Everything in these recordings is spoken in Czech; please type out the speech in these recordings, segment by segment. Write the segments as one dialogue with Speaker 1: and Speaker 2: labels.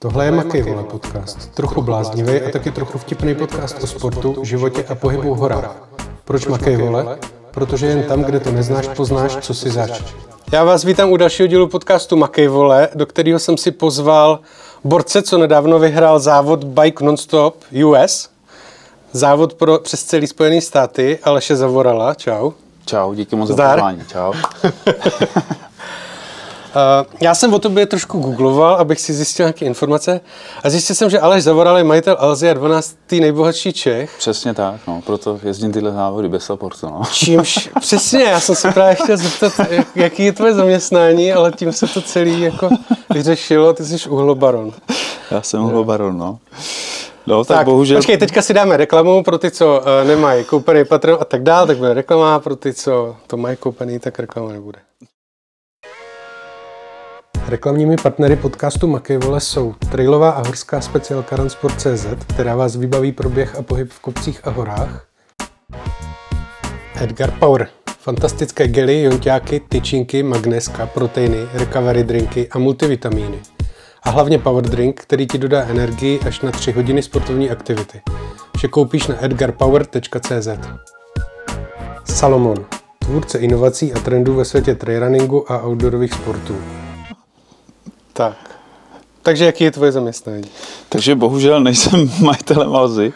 Speaker 1: Tohle je Makej Vole podcast. Trochu bláznivý a taky trochu vtipný podcast o sportu, životě a pohybu v horách. Proč Makej Vole? Protože jen tam, kde to neznáš, poznáš, co si zač. Já vás vítám u dalšího dílu podcastu Makej Vole, do kterého jsem si pozval borce, co nedávno vyhrál závod Bike Nonstop US. Závod pro, přes celý Spojený státy, Aleše Zavorala. Čau.
Speaker 2: Čau, díky moc za pozvání. Čau.
Speaker 1: Uh, já jsem o tobě trošku googloval, abych si zjistil nějaké informace a zjistil jsem, že Aleš Zavoral je majitel Alzy a 12. nejbohatší Čech.
Speaker 2: Přesně tak, no, proto jezdím tyhle závody bez supportu, no.
Speaker 1: Čímž, přesně, já jsem se právě chtěl zeptat, jak- jaký je tvoje zaměstnání, ale tím se to celý jako vyřešilo, ty jsi uhlobaron.
Speaker 2: Já jsem hlobaron, no. No, tak, tak bohužel...
Speaker 1: Počkej, teďka si dáme reklamu pro ty, co uh, nemají koupený Patreon a tak dál, tak bude reklama, pro ty, co to mají koupený, tak reklama nebude. Reklamními partnery podcastu Makejvole jsou trailová a horská speciálka Runsport.cz, která vás vybaví pro běh a pohyb v kopcích a horách. Edgar Power. Fantastické gely, jonťáky, tyčinky, magneska, proteiny, recovery drinky a multivitamíny. A hlavně power drink, který ti dodá energii až na 3 hodiny sportovní aktivity. Vše koupíš na edgarpower.cz Salomon. Tvůrce inovací a trendů ve světě trailrunningu a outdoorových sportů. Tak. Takže jaký je tvoje zaměstnání?
Speaker 2: Takže bohužel nejsem majitelem Alzy.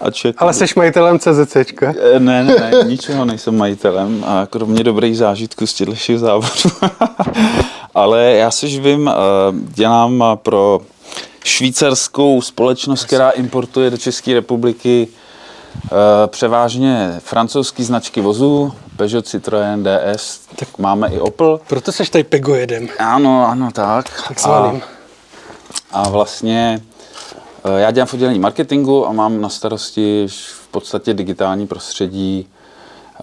Speaker 2: A ček...
Speaker 1: Ale jsi majitelem CZCčka.
Speaker 2: Eh, Ne, ne, ne, ničeho nejsem majitelem, a kromě dobrých zážitků z těchto závodů. Ale já se živím, eh, dělám pro švýcarskou společnost, která importuje do České republiky převážně francouzské značky vozů, Peugeot, Citroën, DS, tak máme i Opel.
Speaker 1: Proto seš tady pegojedem.
Speaker 2: Ano, ano, tak.
Speaker 1: Takzvaným.
Speaker 2: A vlastně eh, já dělám v oddělení marketingu a mám na starosti v podstatě digitální prostředí.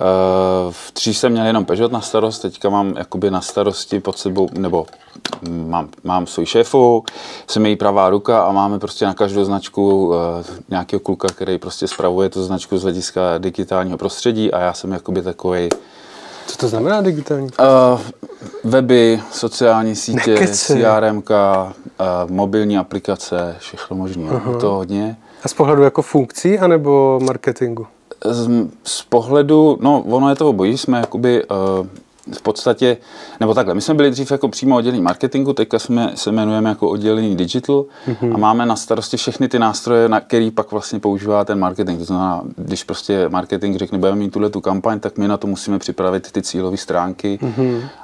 Speaker 2: Eh, V dřív jsem měl jenom Peugeot na starost, teďka mám jakoby na starosti pod sebou, nebo mám, mám svůj šéfu, jsem její pravá ruka a máme prostě na každou značku eh, nějakého kluka, který prostě spravuje tu značku z hlediska digitálního prostředí a já jsem jakoby takový
Speaker 1: Co to znamená digitální?
Speaker 2: Uh, weby, sociální sítě,
Speaker 1: Nekeci.
Speaker 2: CRM, uh, mobilní aplikace, všechno možné. Uh-huh. To hodně.
Speaker 1: A z pohledu jako funkcí anebo marketingu?
Speaker 2: Z, z pohledu, no ono je toho bojí, jsme jakoby uh, v podstatě, nebo takhle, my jsme byli dřív jako přímo oddělení marketingu, teďka jsme se jmenujeme jako oddělení digital a máme na starosti všechny ty nástroje, na který pak vlastně používá ten marketing. To znamená, když prostě marketing řekne, budeme mít tuhle tu kampaň, tak my na to musíme připravit ty cílové stránky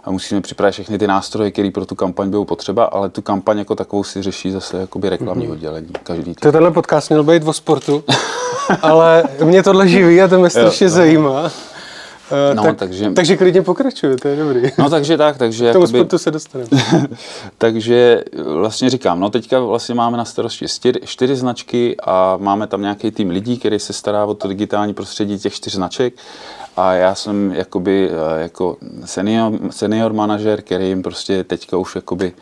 Speaker 2: a musíme připravit všechny ty nástroje, které pro tu kampaň budou potřeba, ale tu kampaň jako takovou si řeší zase jakoby reklamní oddělení každý.
Speaker 1: To tenhle podcast měl být o sportu, ale mě tohle živí a to mě strašně
Speaker 2: no.
Speaker 1: zajímá. Eh,
Speaker 2: No,
Speaker 1: tak,
Speaker 2: takže-
Speaker 1: takže klidně pokračuje, to je dobrý.
Speaker 2: No takže tak, takže
Speaker 1: K tomu
Speaker 2: jakoby,
Speaker 1: sportu se dostaneme.
Speaker 2: takže vlastně říkám, no teďka vlastně máme na starosti čtyři, čtyři značky a máme tam nějaký tým lidí, který se stará o to digitální prostředí těch čtyř značek a já jsem jakoby eh, jako senior, senior manažer, který jim prostě teďka už jakoby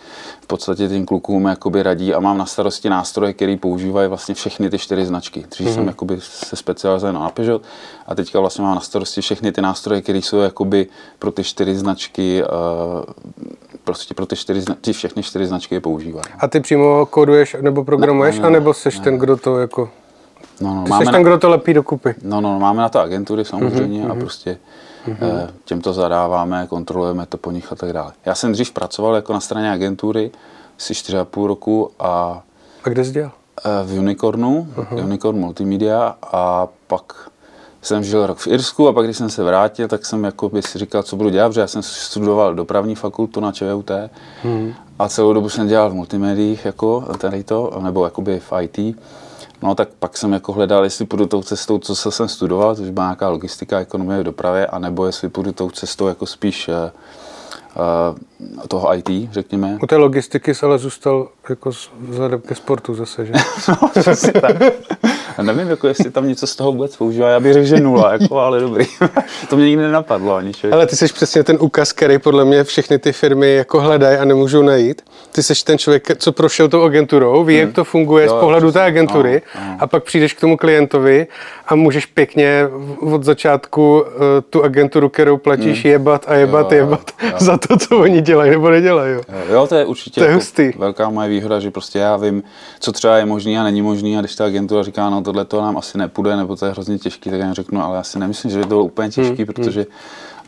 Speaker 2: v podstatě tím klukům jakoby radí a mám na starosti nástroje, který používají vlastně všechny ty čtyři značky. Dřív jsem jakoby se specializoval na Peugeot a teďka vlastně mám na starosti všechny ty nástroje, které jsou jakoby pro ty čtyři značky eh, prostě pro ty čtyři, ty všechny čtyři značky je používají.
Speaker 1: A ty přímo kóduješ nebo programuješ,
Speaker 2: Ne, ne,
Speaker 1: anebo seš ten, kdo to jako...
Speaker 2: No, no,
Speaker 1: Ty
Speaker 2: máme
Speaker 1: seš
Speaker 2: na,
Speaker 1: ten, kdo to lepí dokupy.
Speaker 2: no, no, máme na to agentury samozřejmě a prostě eh, těm to zadáváme, kontrolujeme to po nich a tak dále. Já jsem dřív pracoval jako na straně agentury asi 4,5 roku a
Speaker 1: A kde jsi dělal?
Speaker 2: eh, v Unicornu, Unicorn Multimedia a pak jsem žil rok v Irsku a pak, když jsem se vrátil, tak jsem jako by si říkal, co budu dělat, protože já jsem studoval dopravní fakultu na ČVUT a celou dobu jsem dělal v multimédiích, jako tady to, nebo jakoby v IT. No tak pak jsem jako hledal, jestli půjdu tou cestou, co se jsem studoval, což byla nějaká logistika, ekonomie v dopravě, anebo jestli půjdu tou cestou jako spíš eh, eh, toho IT, řekněme.
Speaker 1: U té logistiky se ale zůstal jako vzhledem ke sportu zase, že?
Speaker 2: No, přesně tak. Já nevím, jako jestli tam něco z toho vůbec používá, já bych řekl, že nula, jako, ale dobrý. to mě nikdy nenapadlo ani člověk.
Speaker 1: Ale ty jsi přesně ten ukaz, který podle mě všechny ty firmy jako hledají a nemůžou najít. Ty jsi ten člověk, co prošel tou agenturou, ví, jak to funguje
Speaker 2: Hmm. Jo,
Speaker 1: z pohledu té
Speaker 2: přesně.
Speaker 1: agentury
Speaker 2: No, no.
Speaker 1: a pak přijdeš k tomu klientovi a můžeš pěkně od začátku uh, tu agenturu, kterou platíš, jebat a jebat,
Speaker 2: Hmm. Jo, jo,
Speaker 1: jebat
Speaker 2: jo.
Speaker 1: za to, co oni dělají nebo nedělají. Jo.
Speaker 2: Jo, to je určitě
Speaker 1: To je
Speaker 2: jako
Speaker 1: hustý.
Speaker 2: velká moje výhoda, že prostě já vím, co třeba je možný a není možný a když ta agentura říká, no tohle to nám asi nepůjde, nebo to je hrozně těžký, tak já řeknu, ale já si nemyslím, že by to bylo úplně těžký,
Speaker 1: Hmm,
Speaker 2: protože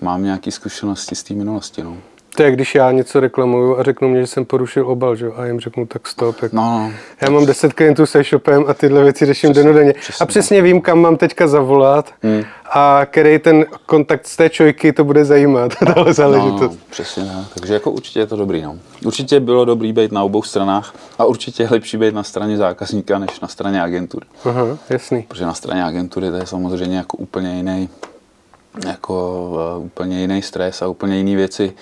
Speaker 2: mám nějaké zkušenosti z té minulosti. No.
Speaker 1: To je, když já něco reklamuju a řeknu mě, že jsem porušil obal, že? a jim řeknu, tak stop. Jako.
Speaker 2: No, no,
Speaker 1: Já mám 10 klientů se shopem a tyhle věci řeším denodenně. A přesně vím, kam mám teďka zavolat
Speaker 2: Hmm.
Speaker 1: a který ten kontakt z té čojky to bude zajímat, tahle
Speaker 2: no,
Speaker 1: záležitost.
Speaker 2: no, přesně tak. Takže jako určitě je to dobrý. No. Určitě bylo dobrý být na obou stranách a určitě je lepší být na straně zákazníka, než na straně agentury.
Speaker 1: Aha, jasný.
Speaker 2: Protože na straně agentury to je samozřejmě jako úplně jiný, jako uh, úplně jiný stres a úplně jiné věci,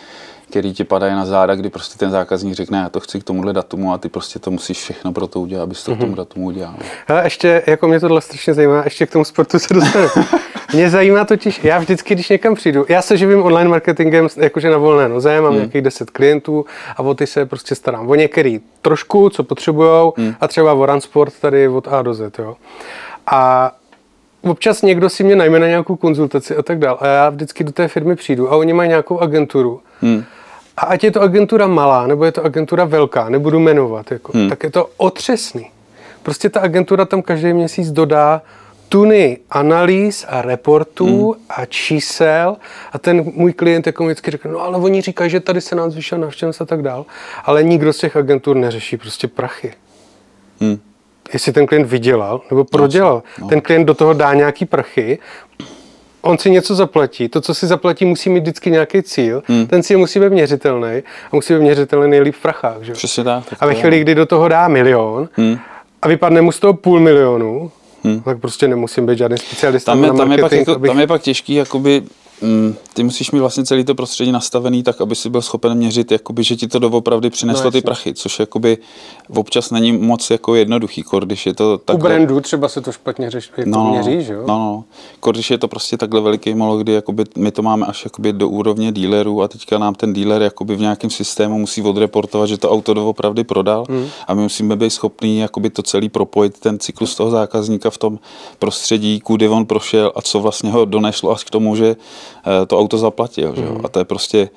Speaker 2: které ti padají na záda, kdy prostě ten zákazník řekne, já to chci k tomuhle datumu a ty prostě to musíš všechno pro to udělat, abys to k tomu datumu udělal.
Speaker 1: Hele, ještě, jako mě tohle strašně zajímá, ještě k tomu sportu se dostanu. mě zajímá totiž, já vždycky, když někam přijdu, já se živím online marketingem jakože na volné noze, mám hmm. nějakých 10 klientů a o ty se prostě starám. O některý trošku, co potřebujou hmm. a třeba o run sport tady od A do Z, jo. A občas někdo si mě najme na nějakou konzultaci a tak dále. A já vždycky do té firmy přijdu a oni mají nějakou agenturu. Hmm. A ať je to agentura malá, nebo je to agentura velká, nebudu jmenovat, jako, hmm. tak je to otřesný. Prostě ta agentura tam každý měsíc dodá tuny analýz a reportů hmm. a čísel a ten můj klient jako vždycky řekne, no ale oni říkají, že tady se nám zvýšila návštěvnost a tak dál, ale nikdo z těch agentur neřeší prostě prachy.
Speaker 2: Hmm.
Speaker 1: Jestli ten klient vydělal nebo prodělal. No. Ten klient do toho dá nějaký prachy, on si něco zaplatí, to, co si zaplatí, musí mít vždycky nějaký cíl, hmm. ten cíl musí být měřitelný a musí být měřitelný nejlíp v prachách. Že?
Speaker 2: Přesně tak. tak
Speaker 1: A ve chvíli, kdy do toho dá milion
Speaker 2: Hmm.
Speaker 1: a vypadne mu z toho půl milionu, hmm. tak prostě nemusím být žádný specialista
Speaker 2: tam je,
Speaker 1: na
Speaker 2: tam, je pak jako,
Speaker 1: abych...
Speaker 2: tam je pak těžký, jakoby, mm, ty musíš mít vlastně celý to prostředí nastavený tak, aby si byl schopen měřit, jakoby, že ti to doopravdy přineslo
Speaker 1: No,
Speaker 2: ty prachy, což jakoby občas není moc jako jednoduchý, kor, když je to
Speaker 1: U
Speaker 2: takhle...
Speaker 1: brandu třeba se to špatně řeš, jako
Speaker 2: No,
Speaker 1: měří, že jo?
Speaker 2: No, no. Kor, když je to prostě takhle veliký molo, kdy jakoby, my to máme až jakoby do úrovně dílerů a teďka nám ten díler jakoby v nějakém systému musí odreportovat, že to auto doopravdy prodal
Speaker 1: Hmm.
Speaker 2: a my musíme být schopní jakoby to celý propojit, ten cyklus toho zákazníka v tom prostředí, kudy on prošel a co vlastně ho doneslo až k tomu, že to auto zaplatil. Že
Speaker 1: Hmm.
Speaker 2: jo? A to je prostě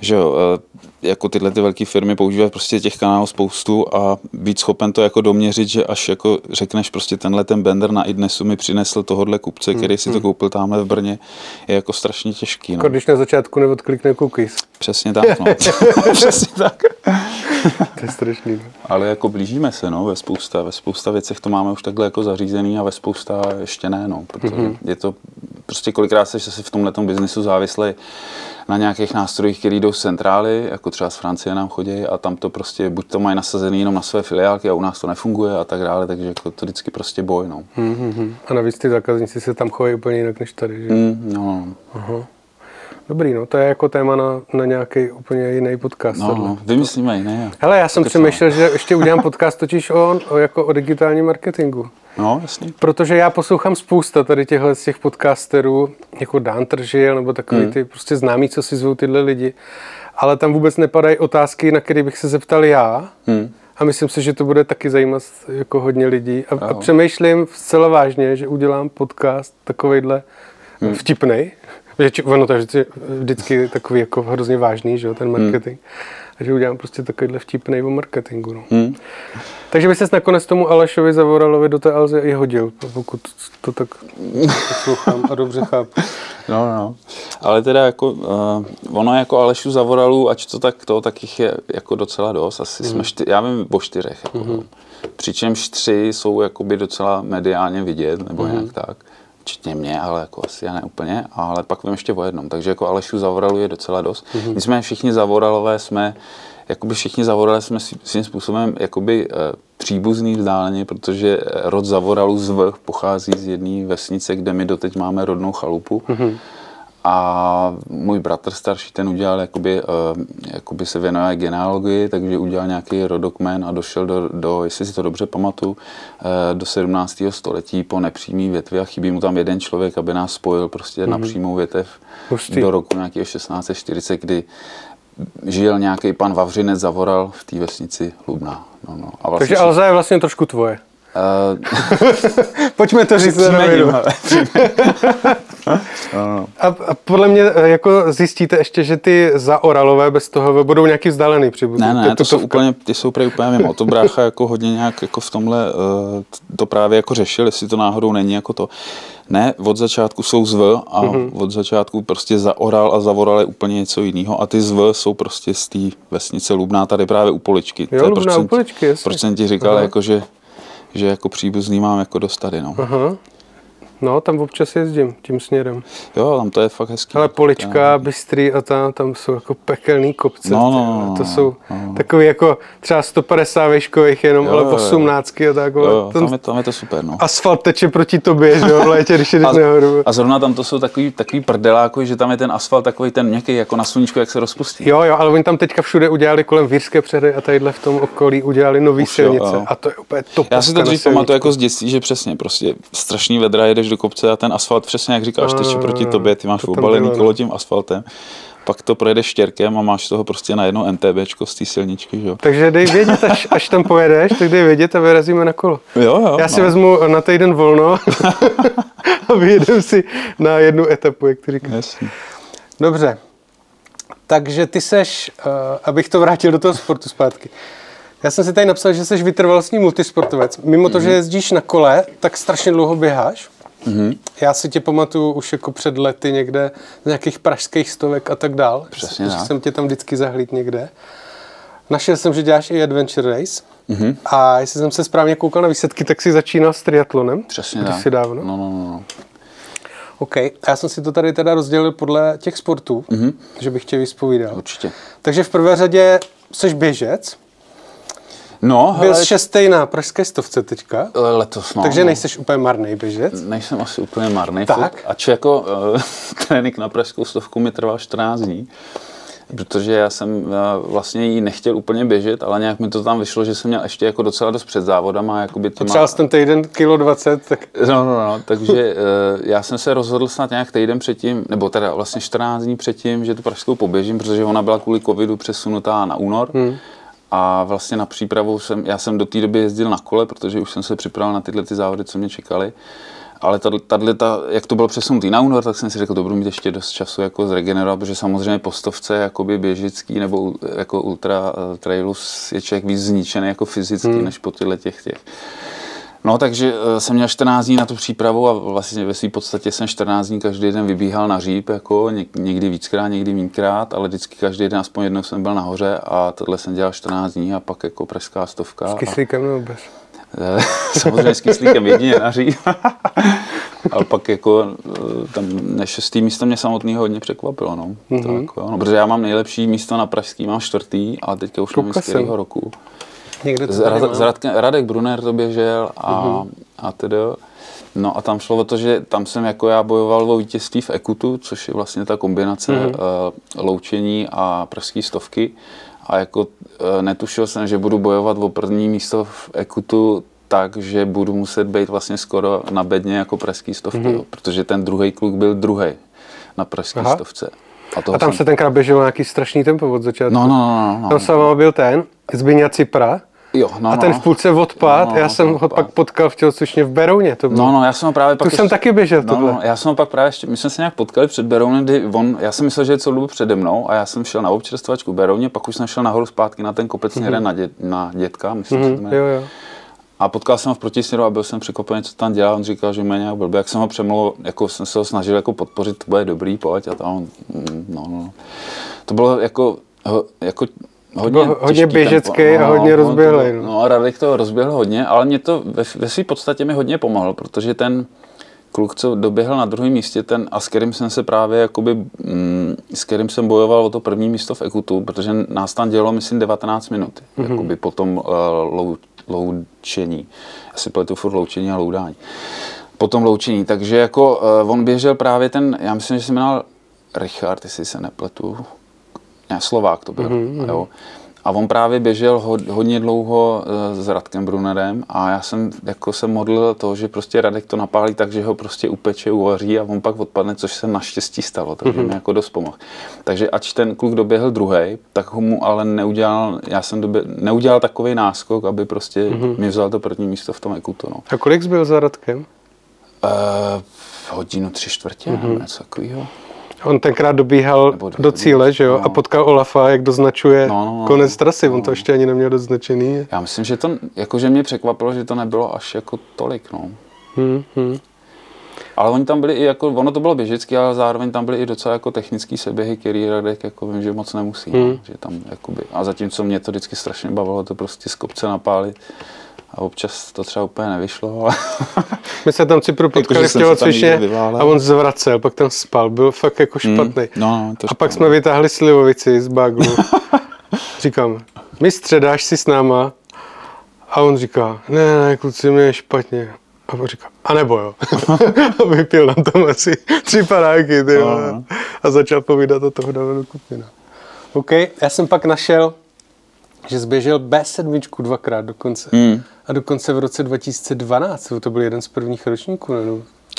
Speaker 2: že jo, eh, jako tyhle ty velké firmy používají prostě těch kanálů spoustu a být schopen to jako doměřit, že až jako řekneš prostě tenhle ten bender na idnesu mi přinesl tohohle kupce, který si to koupil tamhle v Brně, je jako strašně těžký. No.
Speaker 1: Jako když na začátku neodklikne cookies.
Speaker 2: Přesně tak, no. Přesně tak.
Speaker 1: To je strašný. No.
Speaker 2: Ale jako blížíme se, no, ve spousta, ve spousta věcech to máme už takhle jako zařízený a ve spousta ještě ne, no, protože mm-hmm. je to, prostě kolikrát jsi si v tomhle biznisu závislý na nějakých nástrojích, které jdou z centrály, jako třeba z Francie nám chodí a tam to prostě, buď to mají nasazený jenom na své filiálky a u nás to nefunguje a tak dále, takže jako to vždycky prostě boj, no.
Speaker 1: Mm-hmm. A navíc ty zákazníci se tam chovají úplně jinak než tady, že?
Speaker 2: Mm, no, no,
Speaker 1: Aha. Dobrý, no to je jako téma na, na nějaký úplně jiný podcast.
Speaker 2: no,
Speaker 1: tohle.
Speaker 2: no, vymyslíme jiné.
Speaker 1: Hele, já jsem přemýšlel, že ještě udělám podcast totiž o, o, jako o digitálním marketingu.
Speaker 2: No, jasný.
Speaker 1: Protože já poslouchám spousta tady těchhle z těch podcasterů, jako Dan Tržil, nebo takový
Speaker 2: Hmm.
Speaker 1: ty prostě známí, co si zvou tyhle lidi. Ale tam vůbec nepadají otázky, na které bych se zeptal já.
Speaker 2: Hmm.
Speaker 1: A myslím si, že to bude taky zajímat jako hodně lidí. A, a přemýšlím zcela vážně, že udělám podcast takovejhle hmm. vtipnej. Že, ono to je vždycky, takový jako hrozně vážný, že jo, ten marketing. A že udělám prostě takovýhle vtipnej o marketingu. No.
Speaker 2: Hmm.
Speaker 1: Takže by ses nakonec tomu Alešovi Zavoralovi do té Alze i hodil, pokud to tak poslouchám a dobře chápu.
Speaker 2: No, no. Ale teda jako, uh, ono jako Alešu Zavoralu, ať to tak to, tak jich je jako docela dost. Asi mm. jsme čty, já vím o čtyřech. Jako, mm. Přičemž tři jsou jakoby docela mediálně vidět, nebo mm. nějak tak. Včetně mě, ale jako asi já ne úplně. Ale pak vím ještě o jednom. Takže jako Alešu Zavoralu je docela dost. Mm. Nicméně všichni Zavoralové jsme, jakoby všichni Zavoralé jsme svým způsobem jakoby uh, příbuzný vzdáleně, protože rod Zavoralu z V pochází z jedné vesnice, kde my doteď máme rodnou chalupu. Mm. A můj bratr starší, ten udělal, jakoby, uh, jakoby se věnuje genealogii, takže udělal nějaký rodokmen a došel do, do jestli si to dobře pamatuju, uh, do 17. století po nepřímý větvi a chybí mu tam jeden člověk, aby nás spojil prostě mm-hmm. na přímou větev
Speaker 1: Hustý.
Speaker 2: do roku nějakého 1640, kdy žil nějaký pan Vavřinec Zavoral v té vesnici Lubná. No, no. A
Speaker 1: Takže Alza je vlastně trošku tvoje.
Speaker 2: Uh,
Speaker 1: Pojďme to říct
Speaker 2: příjmením, no, no.
Speaker 1: A, a podle mě eh, jako zjistíte ještě, že ty zaoralové bez toho budou nějaký vzdálený příbuzný.
Speaker 2: Ne,
Speaker 1: To je
Speaker 2: ne, to jsou úplně, ty jsou prý úplně mimo. To brácha jako hodně nějak jako v tomhle uh, to právě jako řešil, jestli to náhodou není jako to. Ne, od začátku jsou zv a
Speaker 1: Mhm.
Speaker 2: mm-hmm. od začátku prostě zaoral a zavoral je úplně něco jiného a ty zv jsou prostě z té vesnice Lubná tady právě u Poličky. To je,
Speaker 1: Lubná, u Poličky, jasně.
Speaker 2: Proč jsem ti říkal, jako, že, že jako příbuzný mám jako dost tady, no.
Speaker 1: Aha. No, tam občas jezdím tím směrem.
Speaker 2: Jo, tam to je fakt hezký.
Speaker 1: Ale Polička, Bystrý a tam, tam jsou jako pekelný kopce.
Speaker 2: No, no,
Speaker 1: ty
Speaker 2: no,
Speaker 1: vole.
Speaker 2: no,
Speaker 1: to jsou
Speaker 2: no.
Speaker 1: takový jako třeba 150 výškových jenom,
Speaker 2: Jo,
Speaker 1: ale
Speaker 2: jo, jo.
Speaker 1: 18 a tak.
Speaker 2: Jo,
Speaker 1: Ten
Speaker 2: tam, je, tam je to super, no.
Speaker 1: asfalt teče proti tobě, že jo, v létě, když jdeš nahoru.
Speaker 2: a zrovna tam to jsou takový, takový prdeláky, že tam je ten asfalt takový ten měkký, jako na sluníčku, jak se rozpustí.
Speaker 1: Jo, jo, ale oni tam teďka všude udělali kolem Vírské přehry a tadyhle v tom okolí udělali nový
Speaker 2: Už jo,
Speaker 1: silnice.
Speaker 2: jo.
Speaker 1: A to je úplně top.
Speaker 2: Já si to dřív pamatuju jako z dětství, že přesně prostě strašný vedra, jedeš do kopce a ten asfalt přesně jak říkáš, teče proti tobě, ty máš
Speaker 1: to
Speaker 2: obalený
Speaker 1: bylo,
Speaker 2: kolo
Speaker 1: no.
Speaker 2: tím asfaltem, pak to projedeš štěrkem a máš toho prostě na jedno MTBčko z té silničky, že jo.
Speaker 1: Takže dej vědět, až, až tam pojedeš, tak dej vědět a vyrazíme na kolo.
Speaker 2: Jo, jo.
Speaker 1: Já si
Speaker 2: no.
Speaker 1: vezmu na týden volno a vyjedem si na jednu etapu, jak ty říkáš.
Speaker 2: Jasně.
Speaker 1: Dobře. Takže ty seš, uh, abych to vrátil do toho sportu zpátky. Já jsem si tady napsal, že jsi vytrvalostní multisportovec. Mimo to, že
Speaker 2: Mhm.
Speaker 1: jezdíš na kole, tak strašně dlouho běháš. Mm-hmm. Já si tě pamatuju už jako před lety někde z nějakých pražských stovek a tak dál.
Speaker 2: Přesně tak.
Speaker 1: jsem tě tam vždycky zahlíd někde. Našel jsem, že děláš i Adventure Race.
Speaker 2: Mhm.
Speaker 1: Mm-hmm. A jestli jsem se správně koukal na výsledky, tak si začínal s triatlonem.
Speaker 2: Přesně tak.
Speaker 1: dávno.
Speaker 2: No, no, no, no.
Speaker 1: OK. A já jsem si to tady teda rozdělil podle těch sportů, mm-hmm. že bych tě vyspovídal.
Speaker 2: Určitě.
Speaker 1: Takže v prvé řadě jsi běžec,
Speaker 2: No,
Speaker 1: byl
Speaker 2: hele,
Speaker 1: šestý na pražské stovce teďka,
Speaker 2: letos, no.
Speaker 1: takže
Speaker 2: no.
Speaker 1: nejseš úplně marný běžec.
Speaker 2: Nejsem asi úplně marný.
Speaker 1: Tak.
Speaker 2: furt. Ač jako uh, trénink na pražskou stovku mi trval 14 dní, protože já jsem uh, vlastně ji nechtěl úplně běžet, ale nějak mi to tam vyšlo, že jsem měl ještě jako docela dost před závodama. Jakoby těma,
Speaker 1: Potřeboval jsi ten týden kilo 20, tak
Speaker 2: No, no, no, takže já jsem se rozhodl snad nějak týden předtím, nebo teda vlastně 14 dní předtím, že tu pražskou poběžím, protože ona byla kvůli covidu přesunutá na únor. Hmm. A vlastně na přípravu jsem, já jsem do té doby jezdil na kole, protože už jsem se připravil na tyhle ty závody, co mě čekaly. Ale tady, ta, jak to bylo přesunutý na únor, tak jsem si řekl, to budu mít ještě dost času jako zregenerovat, protože samozřejmě po stovce jakoby běžický nebo jako ultra eh, trailu je člověk víc zničený jako fyzicky, hmm. než po tyhle těch těch. No, takže eh, jsem měl 14 dní na tu přípravu a vlastně ve své podstatě jsem 14 dní každý den vybíhal na říp, jako něk- někdy víckrát, někdy mínkrát, ale vždycky každý den aspoň jednou jsem byl nahoře a tohle jsem dělal 14 dní a pak jako pražská stovka.
Speaker 1: s kyslíkem nebo bez.
Speaker 2: Eh, samozřejmě s kyslíkem jedině na říp. a pak jako eh, tam ne šestý místo mě samotný hodně překvapilo, no. Mm-hmm. Tak, no. Protože já mám nejlepší místo na pražský, mám čtvrtý a teďka už nevím
Speaker 1: Koukal
Speaker 2: z roku.
Speaker 1: Někde to
Speaker 2: Rad,
Speaker 1: mám.
Speaker 2: z Radke, Radek Brunner to běžel a, uh-huh. a tedy. No a tam šlo o to, že tam jsem jako já bojoval o vítězství v Ekutu, což je vlastně ta kombinace uh-huh. uh, loučení a pražské stovky. A jako uh, netušil jsem, že budu bojovat o první místo v Ekutu tak, že budu muset být vlastně skoro na bedně jako pražský stovky, jo, protože ten druhý kluk byl druhý na pražské
Speaker 1: Aha.
Speaker 2: stovce. toho
Speaker 1: A tam
Speaker 2: jsem...
Speaker 1: se tenkrát běželo nějaký strašný tempo od začátku.
Speaker 2: No, no, no, no, no.
Speaker 1: Tam s váma byl ten, Zbyňa Cipra,
Speaker 2: Jo, no,
Speaker 1: a ten
Speaker 2: no.
Speaker 1: v půlce odpad,
Speaker 2: No,
Speaker 1: já
Speaker 2: no,
Speaker 1: jsem
Speaker 2: ten
Speaker 1: ho
Speaker 2: odpad.
Speaker 1: pak potkal v tělocvičně v Berouně. To bylo.
Speaker 2: No, no, já jsem ho právě pak
Speaker 1: Tu jsem taky běžel,
Speaker 2: no,
Speaker 1: tohle.
Speaker 2: no, já jsem ho pak právě ještě, my jsme se nějak potkali před Berounem, kdy on, já jsem myslel, že je celou dobu přede mnou a já jsem šel na občerstvačku Berouně, pak už jsem šel nahoru zpátky na ten kopec směrem na, dě, na dětka, myslím, mm-hmm. to
Speaker 1: Mhm, jo, jo.
Speaker 2: A potkal jsem ho v protisměru a byl jsem překvapený, co tam dělal. On říkal, že mě nějak blbě, jak jsem ho přemluvil, jako jsem se ho snažil jako podpořit, to bude dobrý, pojď a tam, mm, no, no. To bylo jako, jako hodně,
Speaker 1: hodně běžecký
Speaker 2: tempo.
Speaker 1: a hodně
Speaker 2: on to
Speaker 1: rozběhlej,
Speaker 2: bylo-
Speaker 1: no.
Speaker 2: No a Radek to rozběhl hodně, ale mě to ve, ve své podstatě mi hodně pomohlo, protože ten kluk, co doběhl na druhém místě, ten a s kterým jsem se právě jakoby, mm, s kterým jsem bojoval o to první místo v Ekutu, protože nás tam dělalo, myslím, 19 minut, mm-hmm. jakoby po tom uh, lou, loučení. Já si pletu furt loučení a loudání. Po tom loučení, takže jako uh, on běžel právě ten, já myslím, že se jmenoval Richard, jestli se nepletu, ne, Slovák to byl, mm-hmm. jo. A on právě běžel hodně dlouho eh, s Radkem Brunerem a já jsem jako se modlil to, že prostě Radek to napálí tak, že ho prostě upeče, uvaří a on pak odpadne, což se naštěstí stalo, takže mm-hmm. mi jako dost pomohl. Takže ač ten kluk doběhl druhý, tak ho mu ale neudělal, já jsem době, neudělal takový náskok, aby prostě mm-hmm. mi vzal to první místo v tom ekutu. No.
Speaker 1: A kolik jsi byl za Radkem?
Speaker 2: Uh, hodinu tři čtvrtě, mm-hmm. něco takového.
Speaker 1: On tenkrát dobíhal do, do cíle, že jo, no. a potkal Olafa, jak doznačuje no, no, no, konec trasy. No. On to ještě ani neměl doznačený.
Speaker 2: Já myslím, že to, jakože mě překvapilo, že to nebylo až jako tolik, no. Hmm, hmm. Ale oni tam byli i jako, ono to bylo běžecky, ale zároveň tam byly i docela jako technický seběhy, který Radek jako vím, že moc nemusí. Hmm. No, že tam, jakoby, a zatímco mě to vždycky strašně bavilo, to prostě z kopce napálit a občas to třeba úplně nevyšlo, ale...
Speaker 1: My se tam Cypru jako, potkali v tělocvičně a on zvracel, pak tam spal, byl fakt jako hmm. špatný. Mm, no, to a pak jsme vytáhli slivovici z baglu. Říkám, mistře, dáš si s náma? A on říká, ne, ne, kluci, mě je špatně. A on říká, a nebo jo. a vypil na tom asi tři paráky, ty, no. a začal povídat o toho Davidu Kupina. OK, já jsem pak našel že zběžel B7 dvakrát dokonce. Hmm. A dokonce v roce 2012, to byl jeden z prvních ročníků. Ne?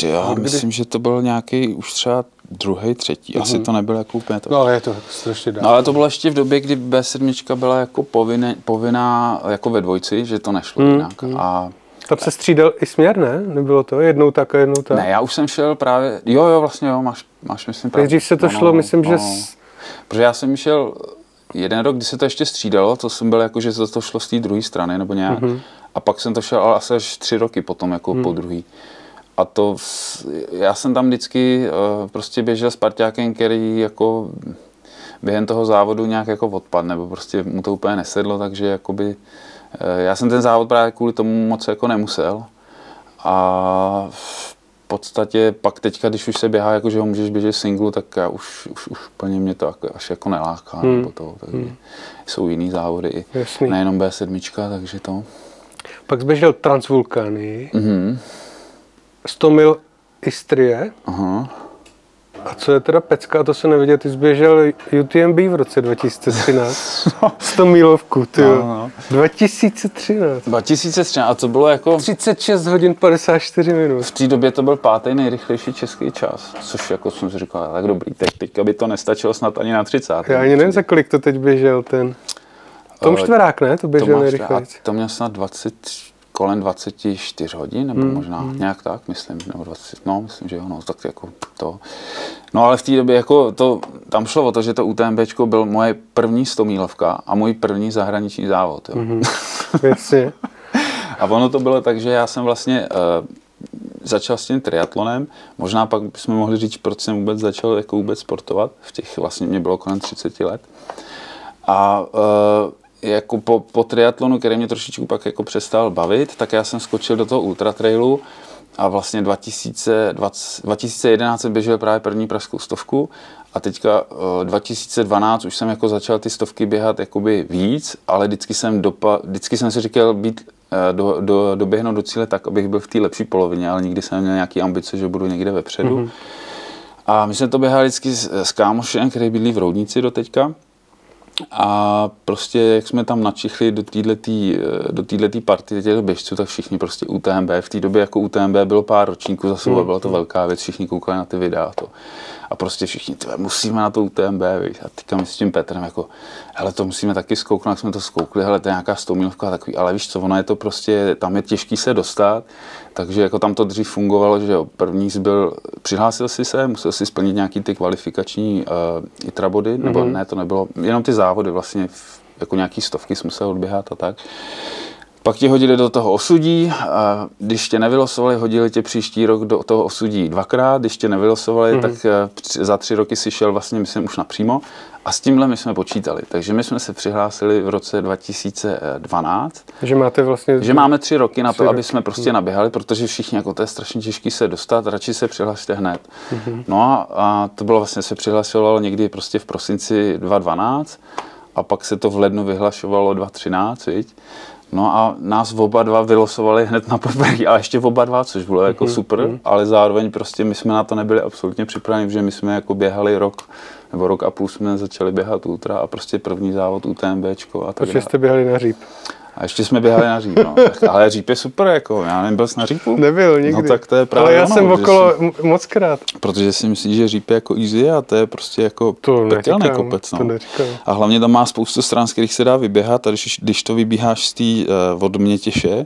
Speaker 2: Já Někdy... myslím, že to byl nějaký už třeba druhý, třetí. Asi mm-hmm. to nebylo jako úplně to.
Speaker 1: No, je to strašně dávno.
Speaker 2: No, ale to bylo ještě v době, kdy B7 byla jako povinné, povinná jako ve dvojci, že to nešlo mm, jinak. Mm. A
Speaker 1: tam se střídal i směr, ne? Nebylo to? Jednou tak a jednou tak?
Speaker 2: Ne, já už jsem šel právě, jo, jo, vlastně jo, máš, máš myslím
Speaker 1: právě. Nejdřív se to no, šlo, no, myslím, no, že... S...
Speaker 2: Protože já jsem šel jeden rok, kdy se to ještě střídalo, to jsem byl jako, že to šlo z té druhé strany nebo nějak. Mm-hmm. A pak jsem to šel ale asi až tři roky potom jako mm. po druhý. A to, já jsem tam vždycky uh, prostě běžel s parťákem, který jako během toho závodu nějak jako odpad, nebo prostě mu to úplně nesedlo, takže jakoby, uh, já jsem ten závod právě kvůli tomu moc jako nemusel. A podstatě pak teďka, když už se běhá, jako že ho můžeš běžet singlu, tak já už, už, už úplně mě to až jako neláká. Hmm. Nebo to, takže hmm. jsou jiný závody, Jasný. nejenom B7, takže to.
Speaker 1: Pak zběžel Transvulkány, mm-hmm. 100 mil Istrie. Aha. A co je teda pecka, to se neviděl, ty zběžel UTMB v roce 2013. 100 milovku, ty no, no. 2013.
Speaker 2: 2013, a to bylo jako...
Speaker 1: 36 hodin 54 minut.
Speaker 2: V té době to byl pátý nejrychlejší český čas, což jako jsem si říkal, tak dobrý, teď, teďka by to nestačilo snad ani na 30.
Speaker 1: Já ani nevím, za kolik to teď běžel ten... Tom Štverák, ne? To běžel nejrychleji.
Speaker 2: To měl snad 20, kolem 24 hodin, nebo mm, možná mm. nějak tak, myslím, nebo 20, no, myslím, že jo, no, tak jako to. No ale v té době jako to, tam šlo o to, že to UTMB byl moje první stomílovka a můj první zahraniční závod, jo.
Speaker 1: Mm-hmm.
Speaker 2: a ono to bylo tak, že já jsem vlastně uh, začal s tím triatlonem, možná pak bychom mohli říct, proč jsem vůbec začal jako vůbec sportovat, v těch vlastně mě bylo kolem 30 let. A uh, jako po, po triatlonu, který mě trošičku pak jako přestal bavit, tak já jsem skočil do toho ultratrailu a vlastně 2020, 2011 jsem běžel právě první pražskou stovku a teďka 2012 eh, už jsem jako začal ty stovky běhat jakoby víc, ale vždycky jsem, dopa, vždycky jsem si říkal být eh, do, do, doběhnout do cíle tak, abych byl v té lepší polovině, ale nikdy jsem neměl nějaký ambice, že budu někde vepředu. Mm-hmm. A my jsme to běhali vždycky s, s kámošem, který bydlí v Roudnici do teďka. A prostě, jak jsme tam načichli do této do party těch běžců, tak všichni prostě UTMB. V té době jako UTMB bylo pár ročníků za sebou, mm. byla to velká věc, všichni koukali na ty videa. To. A prostě všichni, tyhle, musíme na to UTMB, víš. A teďka my s tím Petrem jako, hele, to musíme taky zkouknout, jak jsme to zkoukli, hele, to je nějaká stomílovka takový, ale víš co, ono je to prostě, tam je těžký se dostat, takže jako tam to dřív fungovalo, že jo, první byl, přihlásil si se, musel si splnit nějaký ty kvalifikační uh, itra body, nebo mm-hmm. ne, to nebylo, jenom ty závody vlastně, jako nějaký stovky jsme musel odběhat a tak. Pak tě hodili do toho osudí, a když tě nevylosovali, hodili tě příští rok do toho osudí dvakrát, když tě nevylosovali, mm-hmm. tak eh, za tři roky si šel vlastně, myslím, už napřímo. A s tímhle my jsme počítali. Takže my jsme se přihlásili v roce 2012.
Speaker 1: Že máte vlastně...
Speaker 2: Že máme tři roky na to, aby jsme prostě mhm. naběhali, protože všichni, jako to je strašně těžké se dostat, radši se přihlašte hned. Mm-hmm. No a, a to bylo vlastně, se přihlasovalo někdy prostě v prosinci 2012 a pak se to v lednu vyhlašovalo 2013, viď? No a nás oba dva vylosovali hned na poprvé a ještě oba dva, což bylo jako
Speaker 1: Mhm,
Speaker 2: super, ale zároveň prostě my jsme na to nebyli absolutně připraveni, protože my jsme jako běhali rok, nebo rok a půl jsme začali běhat ultra a prostě první závod UTMBčko a tak dále.
Speaker 1: jste běhali na říp.
Speaker 2: A ještě jsme běhali na říp, no. Ale říp je super, jako, já nebyl jsi na řípu?
Speaker 1: Nebyl nikdy.
Speaker 2: No tak to je právě
Speaker 1: Ale já
Speaker 2: ono,
Speaker 1: jsem okolo m- moc krát.
Speaker 2: Protože si myslím, že říp je jako easy a to je prostě jako
Speaker 1: To
Speaker 2: pekelný
Speaker 1: neříkám,
Speaker 2: kopec. No.
Speaker 1: to neříkám.
Speaker 2: A hlavně tam má spoustu stran, z kterých se dá vyběhat a když, když to vybíháš z té uh, od Mětěše,